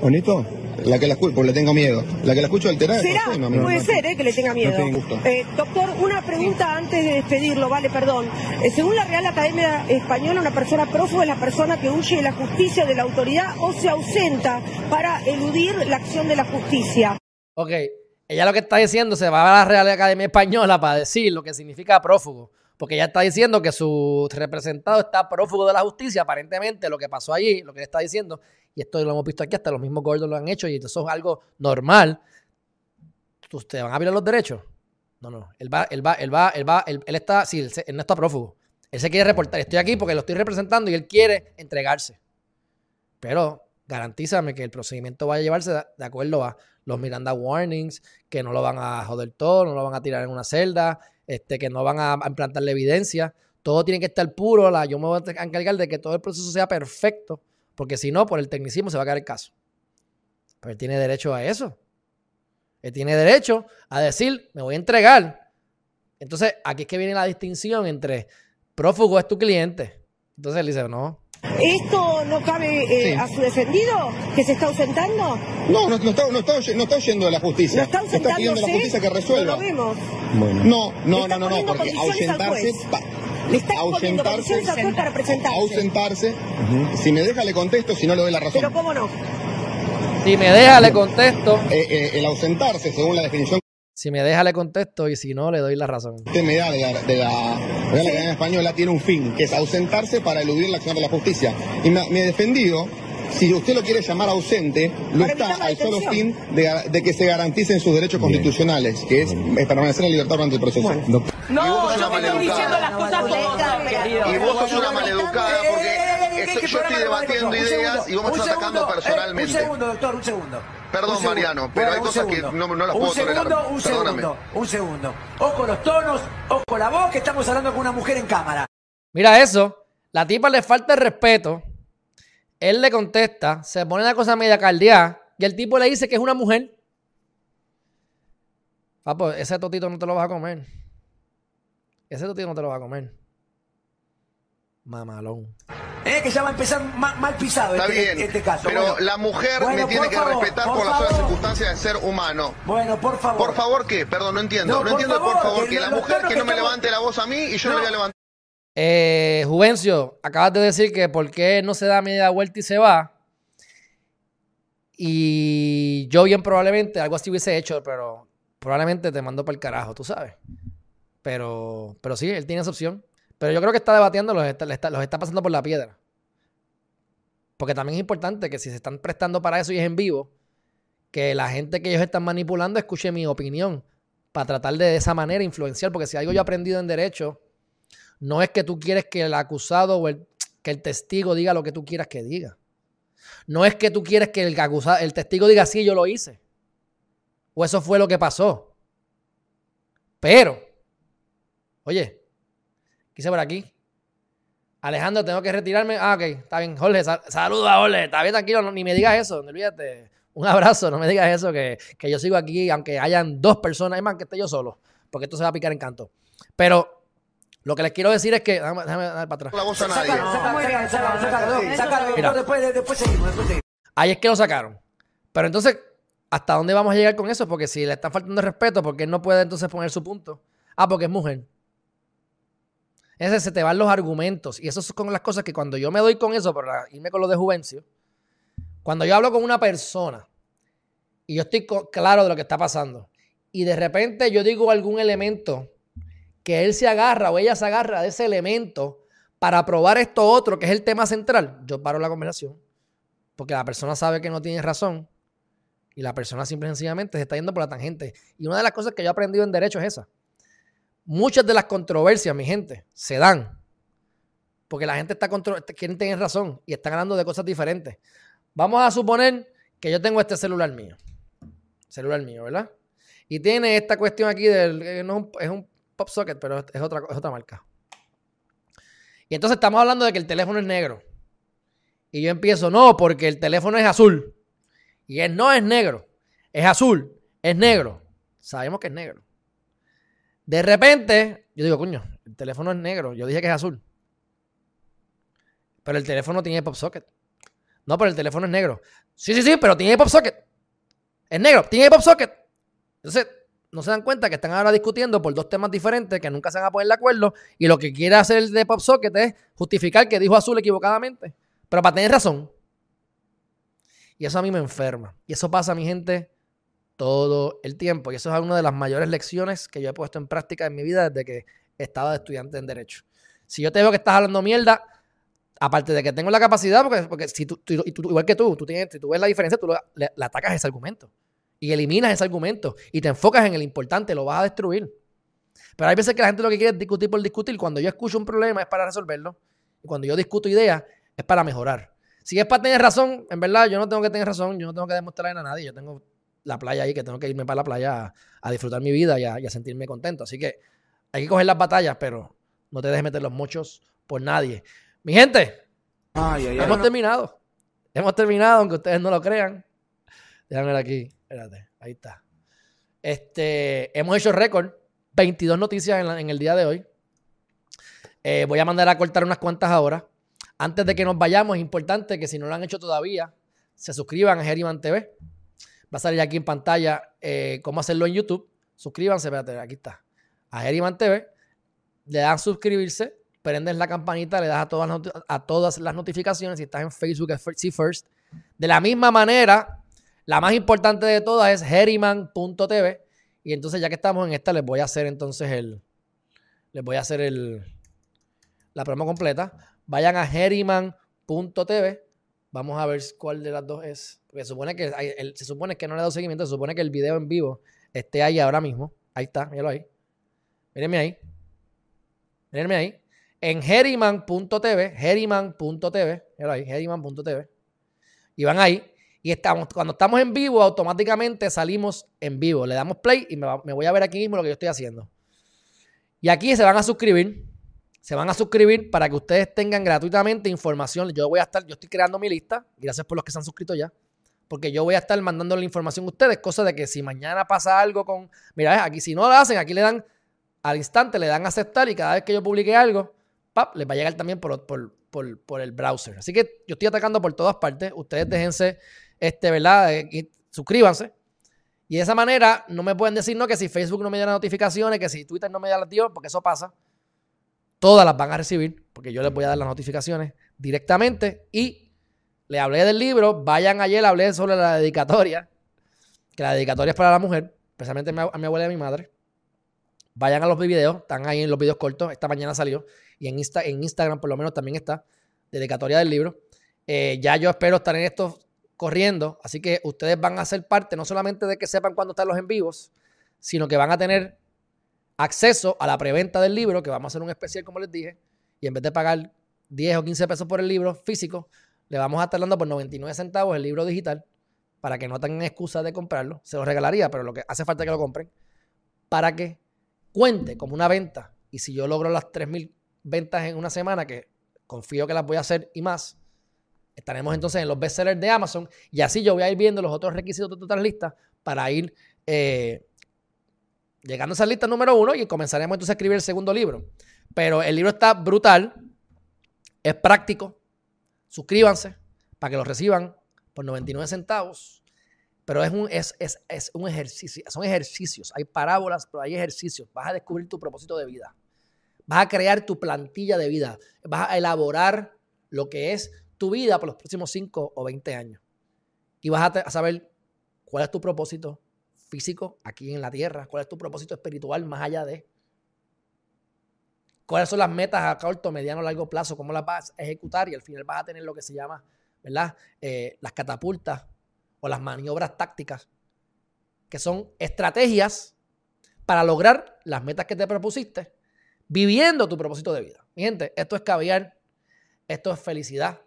¿Bonito? La que la escucho, porque le tengo miedo. La que la escucho alterada. ¿Será? sí, no, no, Puede no. ser, ¿eh? Que le tenga miedo. tiene gusto. Eh, doctor, una pregunta antes de despedirlo, vale, perdón. Eh, según la Real Academia Española, una persona prófuga es la persona que huye de la justicia o de la autoridad o se ausenta para eludir la acción de la justicia. Ok, ella lo que está diciendo se va a la Real Academia Española para decir lo que significa prófugo. Porque ella está diciendo que su representado está prófugo de la justicia. Aparentemente, lo que pasó allí, lo que está diciendo, y esto lo hemos visto aquí, hasta los mismos gordos lo han hecho, y eso es algo normal. ¿Ustedes van a violar los derechos? No, no. Él va, él va, él va, él va, él, él está, sí, él, no está prófugo. Él se quiere reportar. Estoy aquí porque lo estoy representando y él quiere entregarse. Pero garantízame que el procedimiento va a llevarse de, acuerdo a los Miranda Warnings, que no lo van a joder todo, no lo van a tirar en una celda, este, que no van a, a implantarle evidencia. Todo tiene que estar puro. La, yo me voy a encargar de que todo el proceso sea perfecto, porque si no, por el tecnicismo se va a caer el caso. Pero él tiene derecho a eso. Él tiene derecho a decir, me voy a entregar. Entonces, aquí es que viene la distinción entre prófugo es tu cliente. Entonces él dice, no, ¿Esto no cabe eh, Sí. a su defendido que se está ausentando? No, no, no está, no, está, no está oyendo de la justicia. ¿No está pidiendo a la justicia que resuelva. No lo vemos. No, Le no, está no, no, no, porque condiciones al ausentarse, juez. Le está ausentarse, juez para presentarse. ausentarse. Si me deja le contesto, si no le doy la razón. Pero cómo no. si me deja le contesto, Eh, eh, el ausentarse, según la definición si me deja le contesto y si no le doy la razón. usted me da de la, de la Real Academia Española, tiene un fin, que es ausentarse para eludir la acción de la justicia. Y me, me he defendido, si usted lo quiere llamar ausente, lo Para está al solo fin de, de que se garanticen sus derechos constitucionales, que es permanecer en libertad durante el proceso. Y vos No, sos yo una te estoy maleducada. diciendo las cosas como son, querido. Y vos sos una maleducada porque Eh, esto- ¿qué yo estoy debatiendo ideas segundo, y vos me estás atacando segundo, eh, personalmente. un segundo, doctor, un segundo. Perdón, Un segundo. Mariano, pero hay cosas que no- no las un puedo segundo, tolerar. Un Perdóname. segundo, un segundo. Ojo los tonos, ojo la voz, que estamos hablando con una mujer en cámara. Mira eso, la tipa le falta el respeto, él le contesta, se pone una cosa media caldeada y el tipo le dice que es una mujer. Papo, ese totito no te lo vas a comer. Ese totito no te lo vas a comer. Mamalón. Eh, que ya va a empezar ma- mal pisado Está este, bien, este caso. pero Bueno. la mujer Bueno, me tiene que favor, respetar por por, las solas favor. circunstancias de ser humano. Bueno, por favor. ¿Por favor qué? Perdón, no entiendo. No, No, por entiendo, por favor, que que la mujer que que no me estamos- levante la voz a mí y yo no, No. le voy a levantar. Eh, Juvencio, acabas de decir que por qué no se da media vuelta y se va. Y yo bien probablemente algo así hubiese hecho, pero probablemente te mando para el carajo, tú sabes. Pero, pero sí, él tiene esa opción. Pero yo creo que está debatiendo, los está, los está pasando por la piedra. Porque también es importante que si se están prestando para eso y es en vivo, que la gente que ellos están manipulando escuche mi opinión para tratar de, de esa manera influenciar. Porque si algo yo he aprendido en derecho, no es que tú quieres que el acusado o el, que el testigo diga lo que tú quieras que diga. No es que tú quieres que el, acusado, el testigo diga, sí, yo lo hice. O eso fue lo que pasó. Pero, oye, quise por aquí. Alejandro, tengo que retirarme. Ah, ok, está bien. Jorge, sal- saluda, Jorge. Está bien, tranquilo, no- ni me digas eso. No olvídate. Un abrazo, no me digas eso, que, que yo sigo aquí, aunque hayan dos personas, es más que esté yo solo, porque esto se va a picar en canto. Pero Lo que les quiero decir es que. Déjame, déjame dar para atrás. la nadie. Sácalo, sácalo, sácalo, sácalo, sácalo, Mira. después, seguimos, después seguimos. Ahí es que lo sacaron. Pero entonces, ¿hasta dónde vamos a llegar con eso? Porque si le están faltando el respeto, porque él no puede entonces poner su punto? Ah, porque es mujer. Ese se te van los argumentos. Y eso son las cosas que cuando yo me doy con eso, para irme con lo de Juvencio, cuando yo hablo con una persona y yo estoy claro de lo que está pasando, y de repente yo digo algún elemento que él se agarra o ella se agarra de ese elemento para probar esto otro, que es el tema central, yo paro la conversación. Porque la persona sabe que no tiene razón y la persona simple y sencillamente se está yendo por la tangente. Y una de las cosas que yo he aprendido en derecho es esa. Muchas de las controversias, mi gente, se dan porque la gente está quieren tener razón y están hablando de cosas diferentes. Vamos a suponer que yo tengo este celular mío. Celular mío, ¿verdad? Y tiene esta cuestión aquí del. eh, es, un, es un pop socket, pero es otra, es otra marca. Y entonces estamos hablando de que el teléfono es negro. Y yo empiezo, no, porque el teléfono es azul. Y él no es negro. Es azul. Es negro. Sabemos que es negro. De repente, yo digo, coño, el teléfono es negro. Yo dije que es azul. Pero el teléfono tiene pop socket. No, pero el teléfono es negro. Sí, sí, sí, pero tiene pop socket. Es negro, tiene pop socket. Entonces, no se dan cuenta que están ahora discutiendo por dos temas diferentes que nunca se van a poner de acuerdo. Y lo que quiere hacer el de pop socket es justificar que dijo azul equivocadamente. Pero para tener razón. Y eso a mí me enferma. Y eso pasa a mi gente todo el tiempo. Y eso es una de las mayores lecciones que yo he puesto en práctica en mi vida desde que estaba de estudiante en Derecho. Si yo te veo que estás hablando mierda, aparte de que tengo la capacidad, porque, porque si tú, tú- igual que tú, tú tienes, tú ves la diferencia, tú lo- le atacas ese argumento. Y eliminas ese argumento. Y te enfocas en el importante, lo vas a destruir. Pero hay veces que la gente lo que quiere es discutir por discutir. Cuando yo escucho un problema es para resolverlo. Y cuando yo discuto ideas es para mejorar. Si es para tener razón, en verdad yo no tengo que tener razón, yo no tengo que demostrarle a nadie. Yo tengo la playa ahí, que tengo que irme para la playa a, a disfrutar mi vida y a, y a sentirme contento. Así que hay que coger las batallas, pero no te dejes meter los mochos por nadie. Mi gente, Ay, ay, ay. hemos terminado. Hemos terminado, aunque ustedes no lo crean. Déjame ver aquí. Espérate, ahí está. Este, hemos hecho récord. 22 noticias en, el día de hoy. Eh, voy a mandar a cortar unas cuantas ahora. Antes de que nos vayamos, es importante que si no lo han hecho todavía, se suscriban a Geriman TV. Va a salir aquí en pantalla eh, cómo hacerlo en YouTube. Suscríbanse, espérate, aquí está. A Geriman TV. Le dan suscribirse, prendes la campanita, le das a todas, a todas las notificaciones. Si estás en Facebook, es Fir- See First. De la misma manera, la más importante de todas es Heriman.tv. Y entonces, ya que estamos en esta, les voy a hacer entonces el. Les voy a hacer el. La promo completa. Vayan a Heriman.tv. Vamos a ver cuál de las dos es. Porque se supone que, el- se supone que no le he dado seguimiento. Se supone que el video en vivo esté ahí ahora mismo. Ahí está, míralo ahí. Mírenme ahí. Mírenme ahí. En Heriman.tv. Heriman.tv. Míralo ahí. Heriman.tv. Y van ahí. Y estamos, cuando estamos en vivo, automáticamente salimos en vivo. Le damos play y me, voy a ver aquí mismo lo que yo estoy haciendo. Y aquí se van a suscribir. Se van a suscribir para que ustedes tengan gratuitamente información. Yo voy a estar, yo estoy creando mi lista. Gracias por los que se han suscrito ya. Porque yo voy a estar mandando la información a ustedes. Cosa de que si mañana pasa algo con. Mira, aquí si no lo hacen, aquí le dan al instante, le dan aceptar y cada vez que yo publique algo, pap, les va a llegar también por, por, por, por el browser. Así que yo estoy atacando por todas partes. Ustedes déjense, este, ¿verdad? Eh, y suscríbanse. Y de esa manera no me pueden decir no que si Facebook no me da las notificaciones, que si Twitter no me da las dio, porque eso pasa. Todas las van a recibir, porque yo les voy a dar las notificaciones directamente. Y le hablé del libro. Vayan ayer, hablé sobre la dedicatoria. Que la dedicatoria es para la mujer, especialmente a mi, abuela y a mi madre. Vayan a los videos, están ahí en los videos cortos. Esta mañana salió. Y en, Insta, en Instagram, por lo menos, también está. Dedicatoria del libro. Eh, ya yo espero estar en esto corriendo. Así que ustedes van a ser parte no solamente de que sepan cuándo están los en vivos, sino que van a tener acceso a la preventa del libro, que vamos a hacer un especial, como les dije. Y en vez de pagar 10 o 15 pesos por el libro físico, le vamos a estar dando por 99 centavos el libro digital para que no tengan excusa de comprarlo. Se lo regalaría, pero lo que hace falta es que lo compren para que cuente como una venta. Y si yo logro las 3.000 ventas en una semana, que confío que las voy a hacer y más, estaremos entonces en los bestsellers de Amazon y así yo voy a ir viendo los otros requisitos de otras listas para ir eh, llegando a esa lista número uno y comenzaremos entonces a escribir el segundo libro. Pero el libro está brutal, es práctico. Suscríbanse para que lo reciban por 99 centavos. Pero es un, es, es, es un ejercicio, son ejercicios. Hay parábolas, pero hay ejercicios. Vas a descubrir tu propósito de vida. Vas a crear tu plantilla de vida. Vas a elaborar lo que es tu vida por los próximos 5 o 20 años. Y vas a, saber cuál es tu propósito físico aquí en la tierra, cuál es tu propósito espiritual más allá de. ¿Cuáles son las metas a corto, mediano, largo plazo? ¿Cómo las vas a ejecutar? Y al final vas a tener lo que se llama, ¿verdad? Eh, las catapultas o las maniobras tácticas, que son estrategias para lograr las metas que te propusiste, viviendo tu propósito de vida. Mi gente, esto es caviar, esto es felicidad.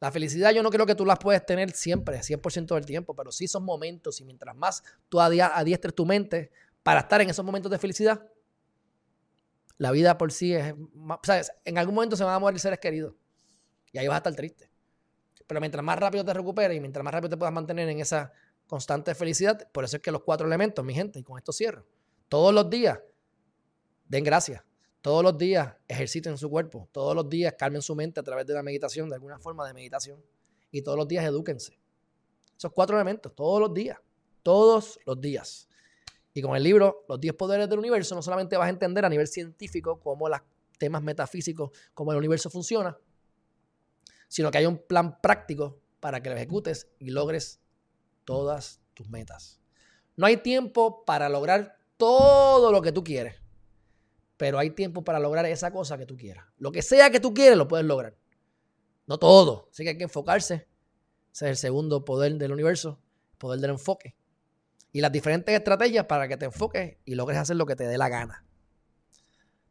La felicidad yo no creo que tú las puedes tener siempre, 100% del tiempo, pero sí son momentos y mientras más tú adiestres tu mente para estar en esos momentos de felicidad, la vida por sí es... ¿sabes? En algún momento se van a morir seres queridos y ahí vas a estar triste. Pero mientras más rápido te recuperes y mientras más rápido te puedas mantener en esa constante felicidad, por eso es que los cuatro elementos, mi gente, y con esto cierro, todos los días den gracias, todos los días ejerciten su cuerpo, todos los días calmen su mente a través de la meditación, de alguna forma de meditación, y todos los días edúquense. Esos cuatro elementos, todos los días, todos los días. Y con el libro Los 10 Poderes del Universo no solamente vas a entender a nivel científico cómo los temas metafísicos, cómo el universo funciona, sino que hay un plan práctico para que lo ejecutes y logres todas tus metas. No hay tiempo para lograr todo lo que tú quieres, pero hay tiempo para lograr esa cosa que tú quieras. Lo que sea que tú quieres, lo puedes lograr. No todo. Así que hay que enfocarse. Ese es el segundo poder del universo, poder del enfoque y las diferentes estrategias para que te enfoques y logres hacer lo que te dé la gana.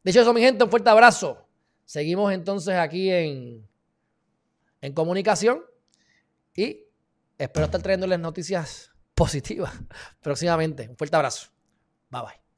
Dicho eso, mi gente, un fuerte abrazo. Seguimos entonces aquí en, en comunicación y espero estar trayéndoles noticias positivas <laughs> próximamente. Un fuerte abrazo. Bye bye.